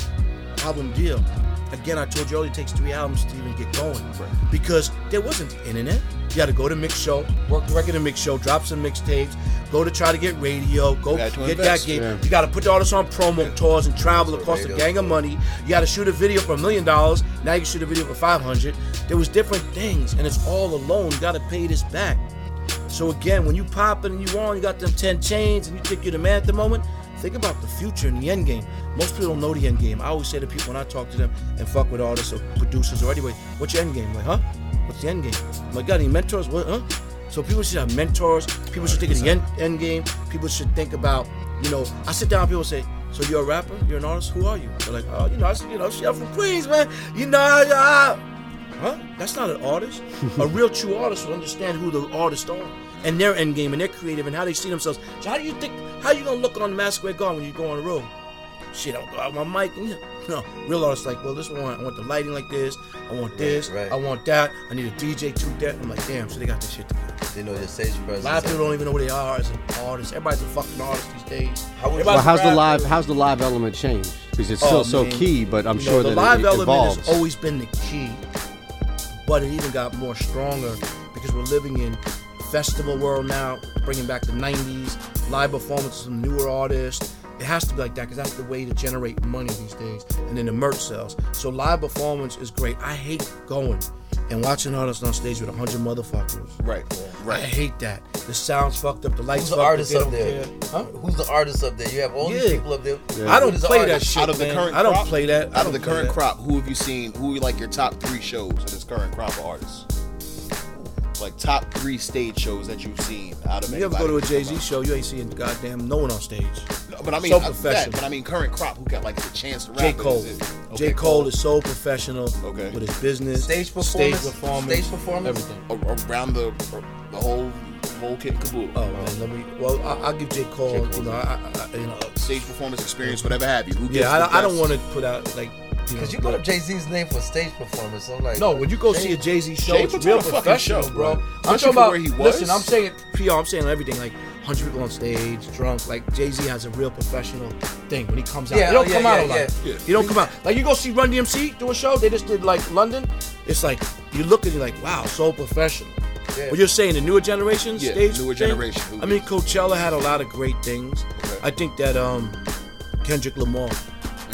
album deal. Again, I told you earlier, it takes three albums to even get going. Because there wasn't the internet. You had to go to mix show, work the record and mix show, drop some mixtapes, go to try to get radio, go You had to get invest. that game. Yeah. You got to put the artists on promo tours and travel. It costs a gang of money. You got to shoot a video for a million dollars. Now you can shoot a video for five hundred. There was different things, and it's all alone. You got to pay this back. So again, when you pop it and you on, you got them 10 chains and you think you're the man at the moment, think about the future and the end game. Most people don't know the end game. I always say to people when I talk to them and fuck with artists or uh, producers or anyway, what's your end game? Like, huh? What's the end game? I'm like, got any mentors? What, huh? So people should have mentors. People should think of the end, end game. People should think about, you know, I sit down, people say, so you're a rapper? You're an artist? Who are you? They're like, oh, you know, I, you know, shit, I'm from Queens, man. You know, I, Huh? That's not an artist. a real true artist will understand who the artists are and their end game and their creative and how they see themselves. So how do you think how you gonna look on the Mass Square Garden when you go on the road? Shit, I'll go out my mic. and, No, real artists like, well, this one I want the lighting like this. I want this. right. I want that. I need a DJ to that. I'm like, damn. So they got this shit together. They know your stage presence. A lot of people don't even know who they are as an artist. Everybody's a fucking artist these days. How would- Everybody's Well, a how's the rapper. live? How's the live element changed? Because it's oh, still Oh, so key, but I'm You sure know, that the live it, it element evolves. has always been the key, but it even got more stronger because we're living in festival world now, bringing back the '90s live performances from newer artists. It has to be like that because that's the way to generate money these days, and then the merch sells. So live performance is great. I hate going and watching artists on stage with a hundred motherfuckers. Right, right. I hate that. The sound's fucked up. The lights Who's the fucked artist up. up they there? Huh? Who's the artist up there? You have all these people up there. I don't Who's the play that shit, out of the man. current I don't crop, play that. Out of the current that. crop, who have you seen? Who are like your top three shows of this current crop of artists? Like top three stage shows that you've seen out of You ever go to a Jay Z show? You ain't seeing goddamn no one on stage. No, But I mean, So that, professional. but I mean, current crop who got like the chance to rap. J. Cole. is it- J. okay, Cole is so professional Okay. with his business, Stage performance? stage performance, Stage performance? everything. Around the the whole whole kit and caboodle. Oh man, let me. Well, I, I'll give J. Cole. J. Cole. You know, I, I, I- you know. Stage performance experience, whatever have you. Who gets Yeah, I, I don't want to put out like. Because you put up Jay Z's name for stage performance. I'm like, No, when you go Jay- see a Jay Z show, Jay it's real a professional, show, bro. bro. I'm talking about. where he was. Listen, I'm saying PR. I'm saying everything. Like 100 people on stage, drunk. Like Jay Z has a real professional thing when he comes out. Yeah, he don't yeah, come out yeah, a lot. yeah. He don't come out. Like you go see Run DMC do a show. They just did like London. It's like you look at it like wow, so professional. Yeah. What you're saying, the newer generation Yeah, stage, newer thing? generation, I mean, Coachella had a lot of great things. Okay. I think that um, Kendrick Lamar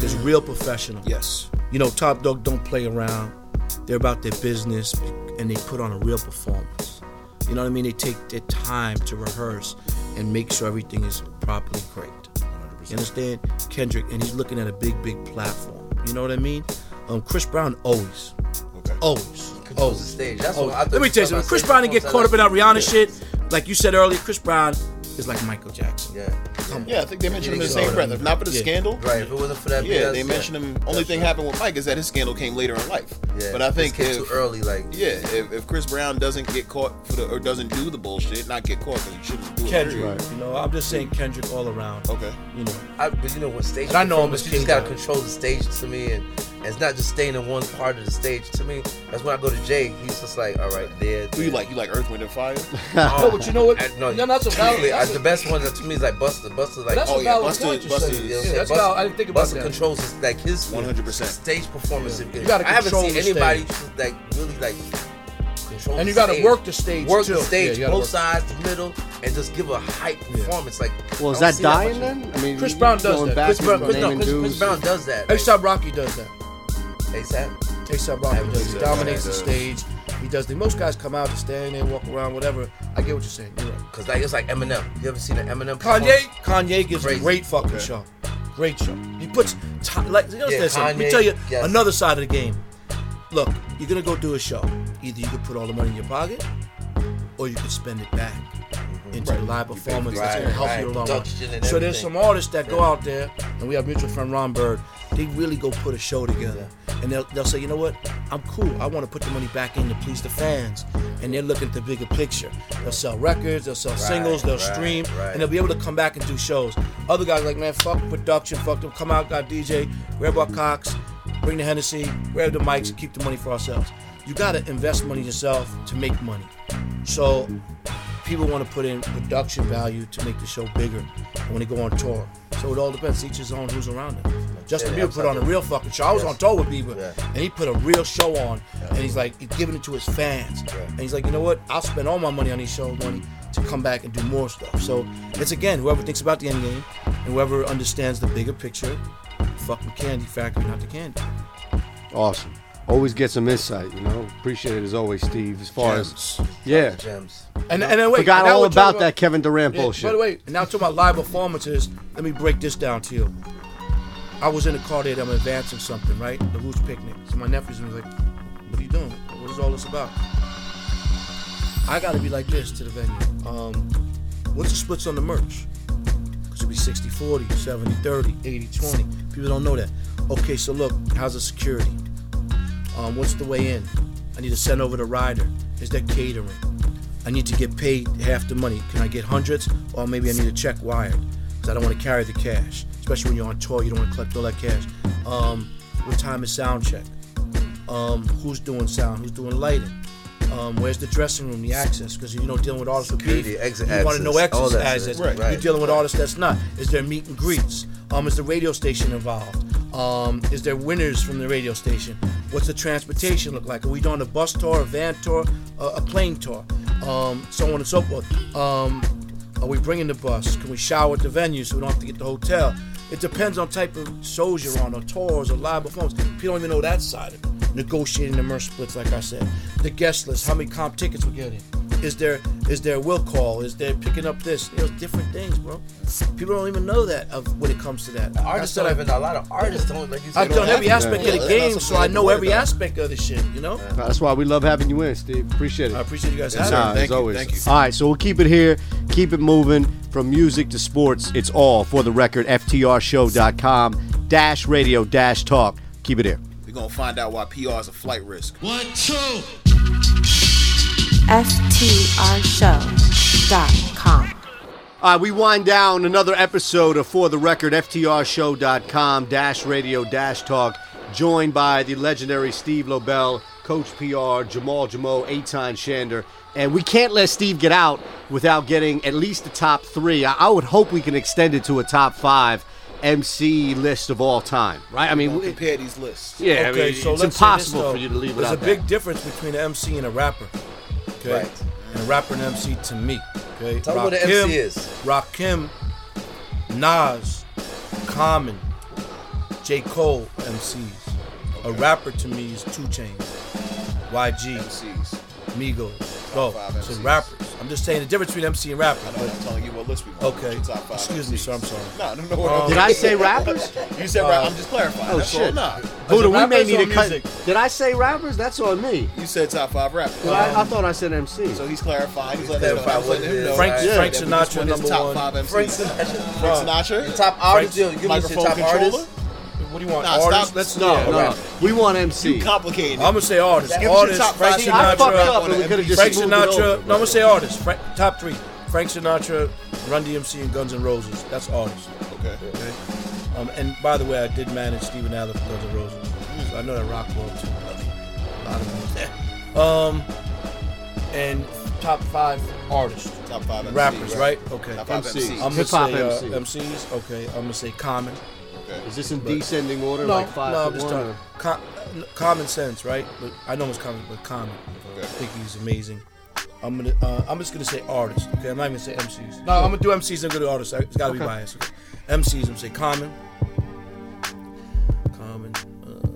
is real professional. Yes. You know, Top Dawg don't play around. They're about their business and they put on a real performance. You know what I mean? They take their time to rehearse and make sure everything is properly great. You understand? Kendrick, and he's looking at a big, big platform. You know what I mean? Um, Chris Brown always, Okay. always, controls the always. stage. That's what I let me tell you something. Chris Brown didn't get caught up in that Rihanna shit. Like you said earlier, Chris Brown is like Michael Jackson. Yeah. Come Yeah, I think they mentioned him in the same breath. If not for the Yeah. scandal, Right. If it wasn't for that, yeah, BS, they mentioned him. Only That's thing right. happened with Mike is that his scandal came later in life. Yeah. But I think this kid if too early, like yeah, if, if Chris Brown doesn't get caught for the or doesn't do the bullshit, not get caught because he shouldn't do it. Kendrick, period. you know, I'm just saying Kendrick all around. Okay. You know, I, but you know what stage? And I know him performance, as You just King gotta Dog. control the stage to me, and, and it's not just staying in one part of the stage. To me, that's when I go to Jay. He's just like, all right, there. Who you like? You like Earth, Wind, and Fire? No, oh, but you know what? I, no, No, that's a valid- truly, that's a- the best one that to me is like Busta. Busta like that's Oh, a yeah, valid Busta- point you Busta said. is- You know what I'm Yeah, saying? that's Busta- valid. I didn't think about Busta that. controls his, like his 100%. stage performance. You gotta I haven't seen anybody just, like really like control. And you gotta stage. work the stage, work too. the stage, you gotta both work- sides, the middle, and just give a hype performance. Like, Well, is that dying then? I mean, Chris Brown does that. Chris Brown- Chris, no, Chris, Chris. Brown does that. ASAP Rocky does that. ASAP. ASAP Rocky Haven't does. He dominates the stage. He does the most guys come out to stand there, walk around, whatever. I get what you're saying. You're right. Cause like it's like Eminem. You ever seen an Eminem? Kanye, Kanye gives a great fucking show. Great show. He puts time like you know, Yeah, listen, let me tell you yes. another side of the game. Look, you're gonna go do a show. Either you can put all the money in your pocket, or you can spend it back into the live performance that's gonna help right. you in the long run. Production and So there's some artists that go out there, and we have mutual friend Ron Bird. They really go put a show together, and they'll, they'll say, you know what, I'm cool. I want to put the money back in to please the fans, and they're looking at the bigger picture. They'll sell records, they'll sell singles, they'll right, stream, right. and they'll be able to come back and do shows. Other guys like, man, fuck production, fuck them. Come out, got DJ, grab our cocks, bring the Hennessy, grab the mics, keep the money for ourselves. You gotta invest money yourself to make money. So people want to put in production value to make the show bigger when they go on tour. So it all depends. Each his own who's around him. Justin Yeah, Bieber put on a real fucking show. I was Yes. on tour with Bieber, Yeah. and he put a real show on, and he's like he's giving it to his fans, and he's like, you know what? I'll spend all my money on these show money to come back and do more stuff. So it's again whoever thinks about the end game, and whoever understands the bigger picture. Fucking candy factory, not the candy. Awesome. Always get some insight, you know. Appreciate it as always, Steve. As far as yeah, Gems. And, and then wait, forgot now all we're about that Kevin Durant Yeah, bullshit. By the way, and now to my live performances, let me break this down to you. I was in the car there, I'm advancing something, right? The Roots picnic. So my nephews was like, What are you doing? What is all this about? I gotta be like this to the venue. Um, what's the splits on the merch? Because it'll be 60 40, 70 30, 80 20. People don't know that. Okay, so look, how's the security? Um, what's the way in? I need to send over the rider. Is there catering? I need to get paid half the money. Can I get hundreds? Or maybe I need a check wired. Because I don't want to carry the cash. Especially when you're on tour, you don't want to collect all that cash. Um, what time is sound check? Um, who's doing sound? Who's doing lighting? Um, where's the dressing room, the access? Because you know, dealing with artists with beef, Security, exit you want to know access, all exit that access. Right. You're dealing with artists that's not. Is there meet and greets? Um, is the radio station involved? Um, is there winners from the radio station? What's the transportation look like? Are we doing a bus tour, a van tour, a, a plane tour? Um, so on and so forth. Um, are we bringing the bus? Can we shower at the venue so we don't have to get the hotel? It depends on type of shows you're on, or tours, or live performance. People don't even know that side of it. Negotiating the merch splits, like I said. The guest list, how many comp tickets we're getting. Is there is there a will call? Is there picking up this? You know, different things, bro. People don't even know that of when it comes to that. Artists That's don't what even. A lot of artists don't like you said. I've done every aspect Yeah, of the that's not game, so I know every about. aspect of the shit. You know. That's why we love having you in, Steve. Appreciate it. I appreciate you guys Yes, having sir. me. Nah, Thank as you, always. thank you. All right, so we'll keep it here, keep it moving from music to sports. It's all for the record. FTRShow.com dash radio dash talk. Keep it here. We're gonna find out why PR is a flight risk. One, two. FTRShow.com. All right, we wind down another episode of For the Record, FTRShow.com dash radio dash talk, joined by the legendary Steve Lobel, Coach PR, Jamal Jamo, Eitan Shander. And we can't let Steve get out without getting at least the top three. I, I would hope we can extend it to a top five MC list of all time, right? I mean, We'll we- compare these lists. yeah, I Okay, mean, so it's impossible this, though. for you to leave it out. There's without a big that. difference between an MC and a rapper. Okay. Right. And a rapper and MC to me. Okay. Tell me what an MC is. Rakim, Nas, Common, J. Cole MCs. A rapper to me is 2 Chainz, YG, MCs. Migos. Go. five MCs. rappers. I'm just saying the difference between MC and rapper. I know I'm telling you what list we want. Okay. Top five Excuse me, sir. I'm sorry. No, no, no. Um. Did I say rappers? You said rap. I'm just clarifying. Oh, That's shit. all. Nah. Buddha, we may need to cut. Did I say rappers? That's on me. You said top five rappers. I, I thought I said MC. So he's clarifying. He's letting, clarifying I'm what him know. Frank, Yeah. Frank Sinatra just won number top one. five MCs. Frank Sinatra. Frank Sinatra. Your top artist. Give us your Microphone top controller. artist. What do you want? Nah, artists? stop. Let's no, yeah, no. right. We want MC. You complicated. I'm gonna say artists. Give artists. top Frank five. See, I fucked up and we could have just Frank moved it Sinatra. No, I'm gonna say artists. Frank, top three. Frank Sinatra, Run DMC, and Guns N' Roses. That's artists. Okay. Okay. Um, and by the way, I did manage Steven Adler for Guns N' Roses, so I know that rock world too. A lot of them. Um, and top five artists, Top five MCs. rappers, right? Okay. Top five MCs. MCs. I'm gonna Hip-hop say uh, MC. MCs. Okay. I'm gonna say Common. Okay. Is this in descending order, No, like five no, I'm just talking com- common sense, right? But I know it's common, but common. Okay. I think he's amazing. I'm gonna, uh, I'm just gonna say artists. Okay, I'm not even gonna say MCs. No, I'm gonna do MCs. I'm gonna do artists. It's gotta be Okay. biased. Okay. MCs. I'm gonna say Common, Common, uh,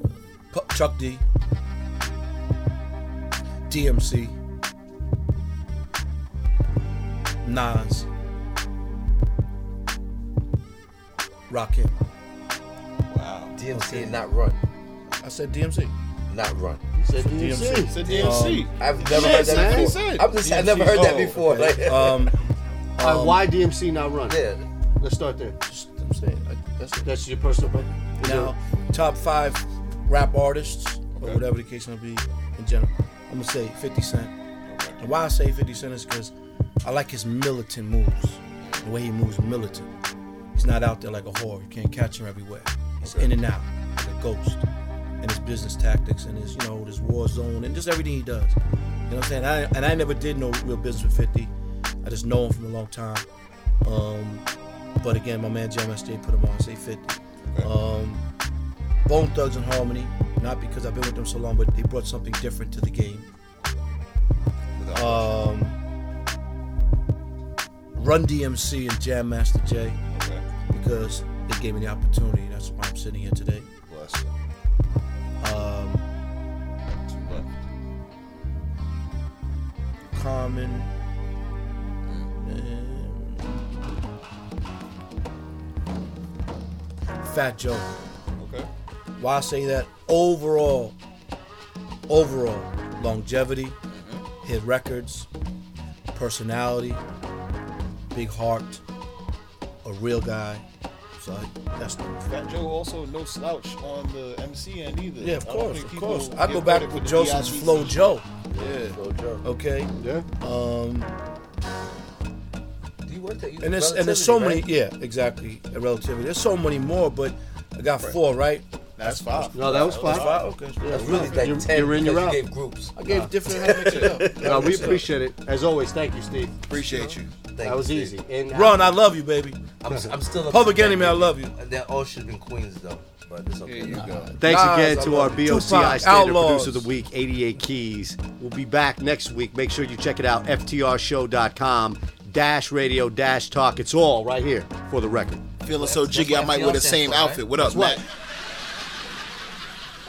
Pu- Chuck D, DMC, Nas, Rakim. Wow. DMC and not run, I said DMC. not run. You said DMC. It's a DMC. I've never Yeah, heard that he before. I'm just, I never heard that Oh, before. Like, Um, All right, why DMC not run? yeah. Let's start there. just, I'm saying I, that's. That's your personal opinion. Now, top five rap artists, or whatever the case may be, in general. I'm gonna say 50 Cent. And why I say 50 Cent is because I like his militant moves. The way he moves militant. He's not out there like a whore. You can't catch him everywhere. He's in and out a ghost. And his business tactics and his, you know, his war zone and just everything he does. You know what I'm saying? I, and I never did know real business with 50. I just know him from a long time. Um, but again, my man Jam Master Jay put him on. Say 50. Um, Bone Thugs and Harmony, not because I've been with them so long, but they brought something different to the game. Um, Run DMC and Jam Master Jay, Okay. because they gave me the opportunity. That's why I'm sitting here today. Bless. Um, Two left. Common. Fat Joe. Okay. Why I say that? Overall, overall, longevity, hit records, personality, big heart, a real guy. So I, that's the Fat Joe also no slouch on the MC end either. yeah, of course, of course. I go back with Joseph's DITC. Flow Joe. Yeah. Go Joe. Okay. Yeah. Um, Do you work that? You and there's and there's so many. Yeah, exactly. A relativity. There's so many more, but I got four right. That's five. No, that was That's five. five. Okay. That's really like You're- 10 you're in, you're because out. you gave groups. I gave different. How to mix it. No, we appreciate it. As always, thank you, Steve. Appreciate you. Thank That you, was Steve. easy. And Run, I love you, baby. I'm, I'm still a Public enemy, I love you. That all should have been queens though, but it's okay. Here you go. Thanks Nas, again to our it. BOCI Tupac, Standard Outlaws. Producer of the Week, 88 Keys. We'll be back next week. Make sure you check it out, ftrshow.com, dash radio, dash talk. It's all right here for the record. Feeling so That's jiggy, I might wear the same outfit. What up, what? Matt?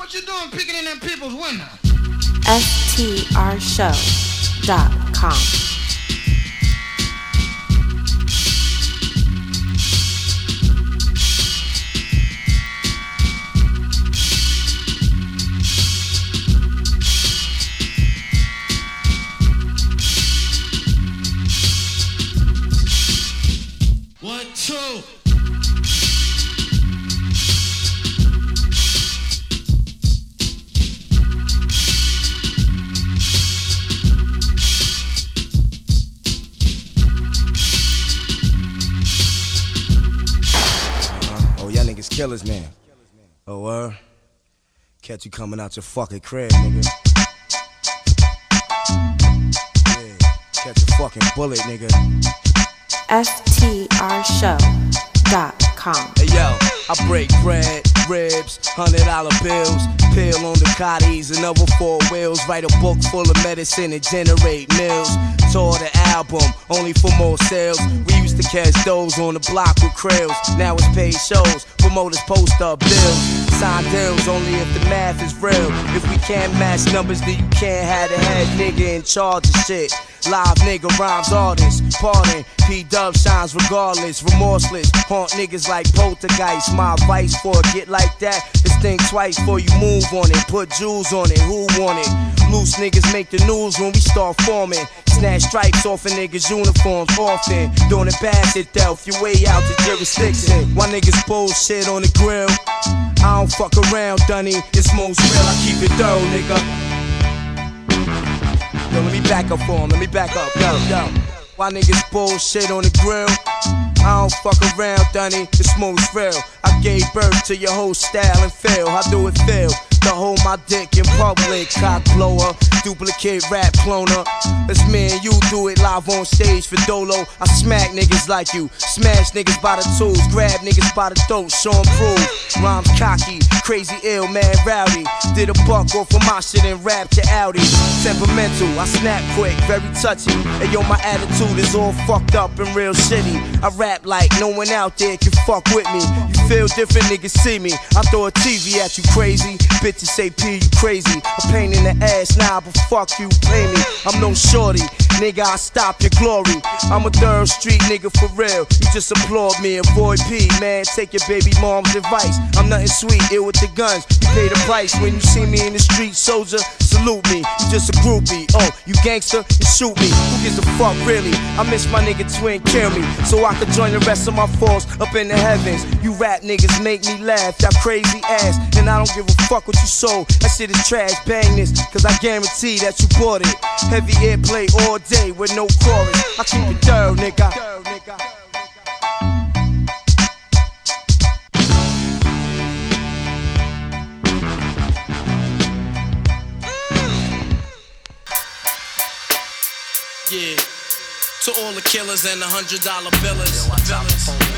What you doing picking in them people's window? FTRShow.com. killers, man. Oh, uh, catch you coming out your fucking crib, nigga. Yeah, catch a fucking bullet, nigga. FTRShow.com. Hey yo, I break bread, ribs, hundred dollar bills, pill on the cotties another four wheels. Write a book full of medicine and generate mills. Tour the album, only for more sales. We used to catch those on the block with krills. Now it's paid shows, promoters post up bills. Sign deals only if the math is real. If we can't match numbers, then you can't have the head nigga in charge of shit. Live nigga rhymes artist, pardon. P Dub shines regardless, remorseless. Haunt niggas like poltergeist. My advice for a get like that. that is think twice before you move on it. Put jewels on it, who want it? Loose niggas make the news when we start forming. Snatch stripes off a niggas' uniforms often. Doing it past it, Delph, your way out the jurisdiction. Why niggas bullshit on the grill? I don't fuck around, Dunny. It's most real, I keep it thorough, nigga. Yo, let me back up for him. Let me back up. Yo, yo. Why niggas bullshit on the grill? I don't fuck around, Dunny. It's most real. I gave birth to your whole style and feel. I do it feel? To hold my dick in public, cock blower, duplicate rap cloner. Let's me and you do it live on stage for Dolo. I smack niggas like you, smash niggas by the tools, grab niggas by the throat, show 'em prove. Rhymes cocky, crazy ill, man rowdy. Did a buck off of my shit and rap to Audi. Temperamental, I snap quick, very touchy. And yo, my attitude is all fucked up and real shitty. I rap like no one out there can fuck with me. You feel different, niggas see me. I throw a TV at you crazy. Bitches say P, you crazy. A pain in the ass now, but fuck you, pay me. I'm no shorty, nigga, I stop your glory. I'm a third street nigga for real. You just applaud me, avoid P, man. Take your baby mom's advice. I'm nothing sweet, ill with the guns. You pay the price when you see me in the street, soldier. Salute me, you just a groupie. Oh, you gangster, you shoot me. Who gives a fuck, really? I miss my nigga twin, kill me. So I could join the rest of my force up in the heavens. You rap niggas make me laugh, y'all crazy ass. And I don't give a fuck what you sold. That shit is trash, bang this, cause I guarantee that you bought it. Heavy airplay all day with no chorus. I keep it thorough, nigga. Yeah. To all the killers and the hundred dollar billers.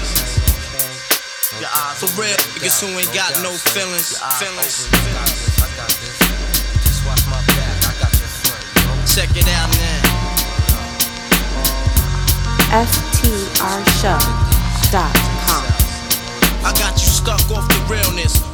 For real niggas who ain't got no feelings. Feelings. Check it out now. FTRShow.com. I got you stuck off the realness.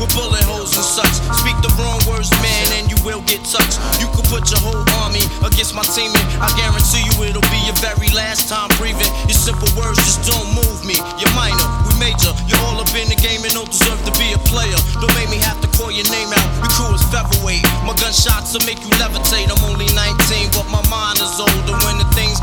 with bullet holes and such. Speak the wrong words, man, and you will get touched. You could put your whole army against my team, I guarantee you it'll be your very last time breathing. Your simple words just don't move me. You're minor, we major. You're all up in the game and don't deserve to be a player. Don't make me have to call your name out. Your crew is featherweight. My gunshots will make you levitate. I'm only 19, but my mind is older. When the things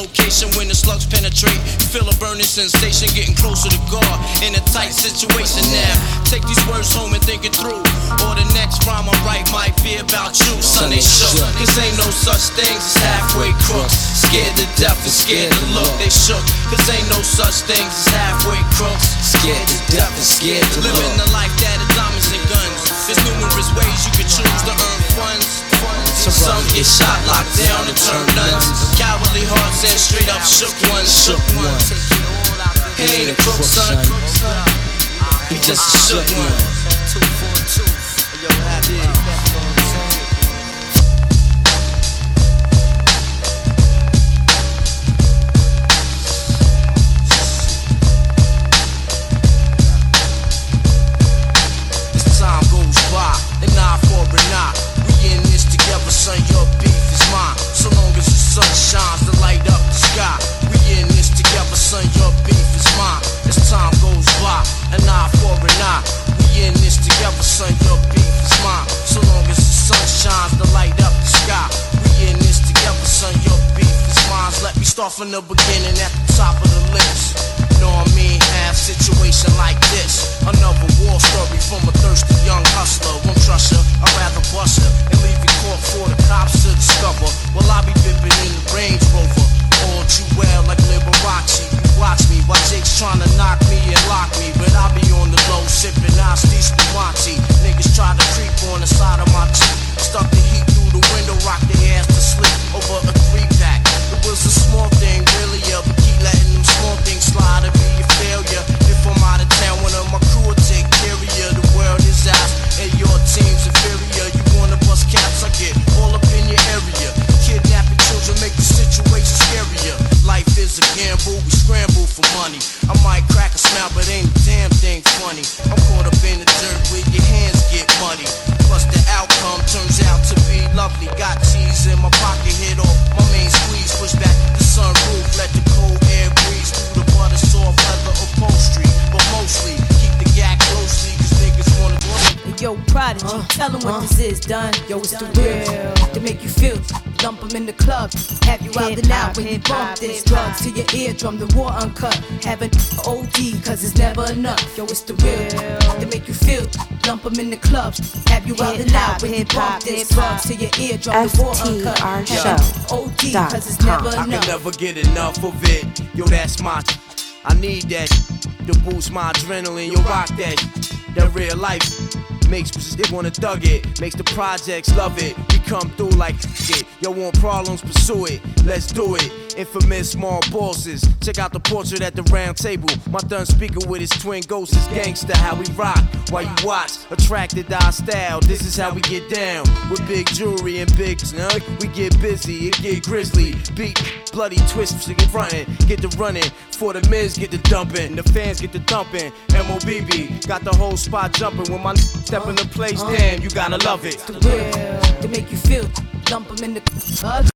location when the slugs penetrate. You feel a burning sensation, getting closer to God in a tight situation now. Take these words home and think it through. Or the next rhyme I write might be about you, son. They shook. Cause ain't no such things as halfway crooks. Scared to death and scared to look. They shook. Cause ain't no such things as halfway crooks. Scared to death and scared to Living the life that is diamonds and guns. There's numerous ways you can choose to earn funds. Some get shot, locked down, and turn nuns. Cowardly hearts and straight up shook ones, shook ones. He ain't a crook, son. He just a shook one. As time goes by, an eye for an eye. In son. Your beef is mine. So long as the sun shines to light up the sky. We in this together, son. Your beef is mine. As time goes by, an eye for an eye. We in this together, son. Your beef is mine. So long as the sun shines to light up the sky. Start from the beginning at the top of the list. Know what I mean? Have situation like this. Another war story from a thirsty young hustler. Won't trust ya, I'd rather bust ya and leave you caught for the cops to discover. While I be dipping in the Range Rover. All too well like Liberace. You watch me while Jake's trying to knock me and lock me. But I be on the low sipping to your eardrum, the war uncut. Having OD, cause it's never enough. Yo, it's the real. They make you feel. Lump 'em in the clubs. Have you out the now when you bump this. Drugs to your eardrum, the war uncut. Having OD, cause it's never I can never get enough of it. Yo, that's my. I need that to boost my adrenaline. Yo, rock that. That real life makes they wanna thug it. Makes the projects love it. Come through like it. Yo, want problems? Pursue it. Let's do it. Infamous small bosses. Check out the portrait at the round table. My thumb speaker with his twin ghosts is gangster. How we rock while you watch. Attracted to our style. This is how we get down. With big jewelry and big snug. We get busy. It get grizzly. Beat bloody twist. Get frontin'. Get the running. For the Miz get the dumping. The fans get the thumping. MOBB got the whole spot jumping. When my step in the place, uh-huh. damn, you gotta love it. real. They make you feel. Lump 'em in the club.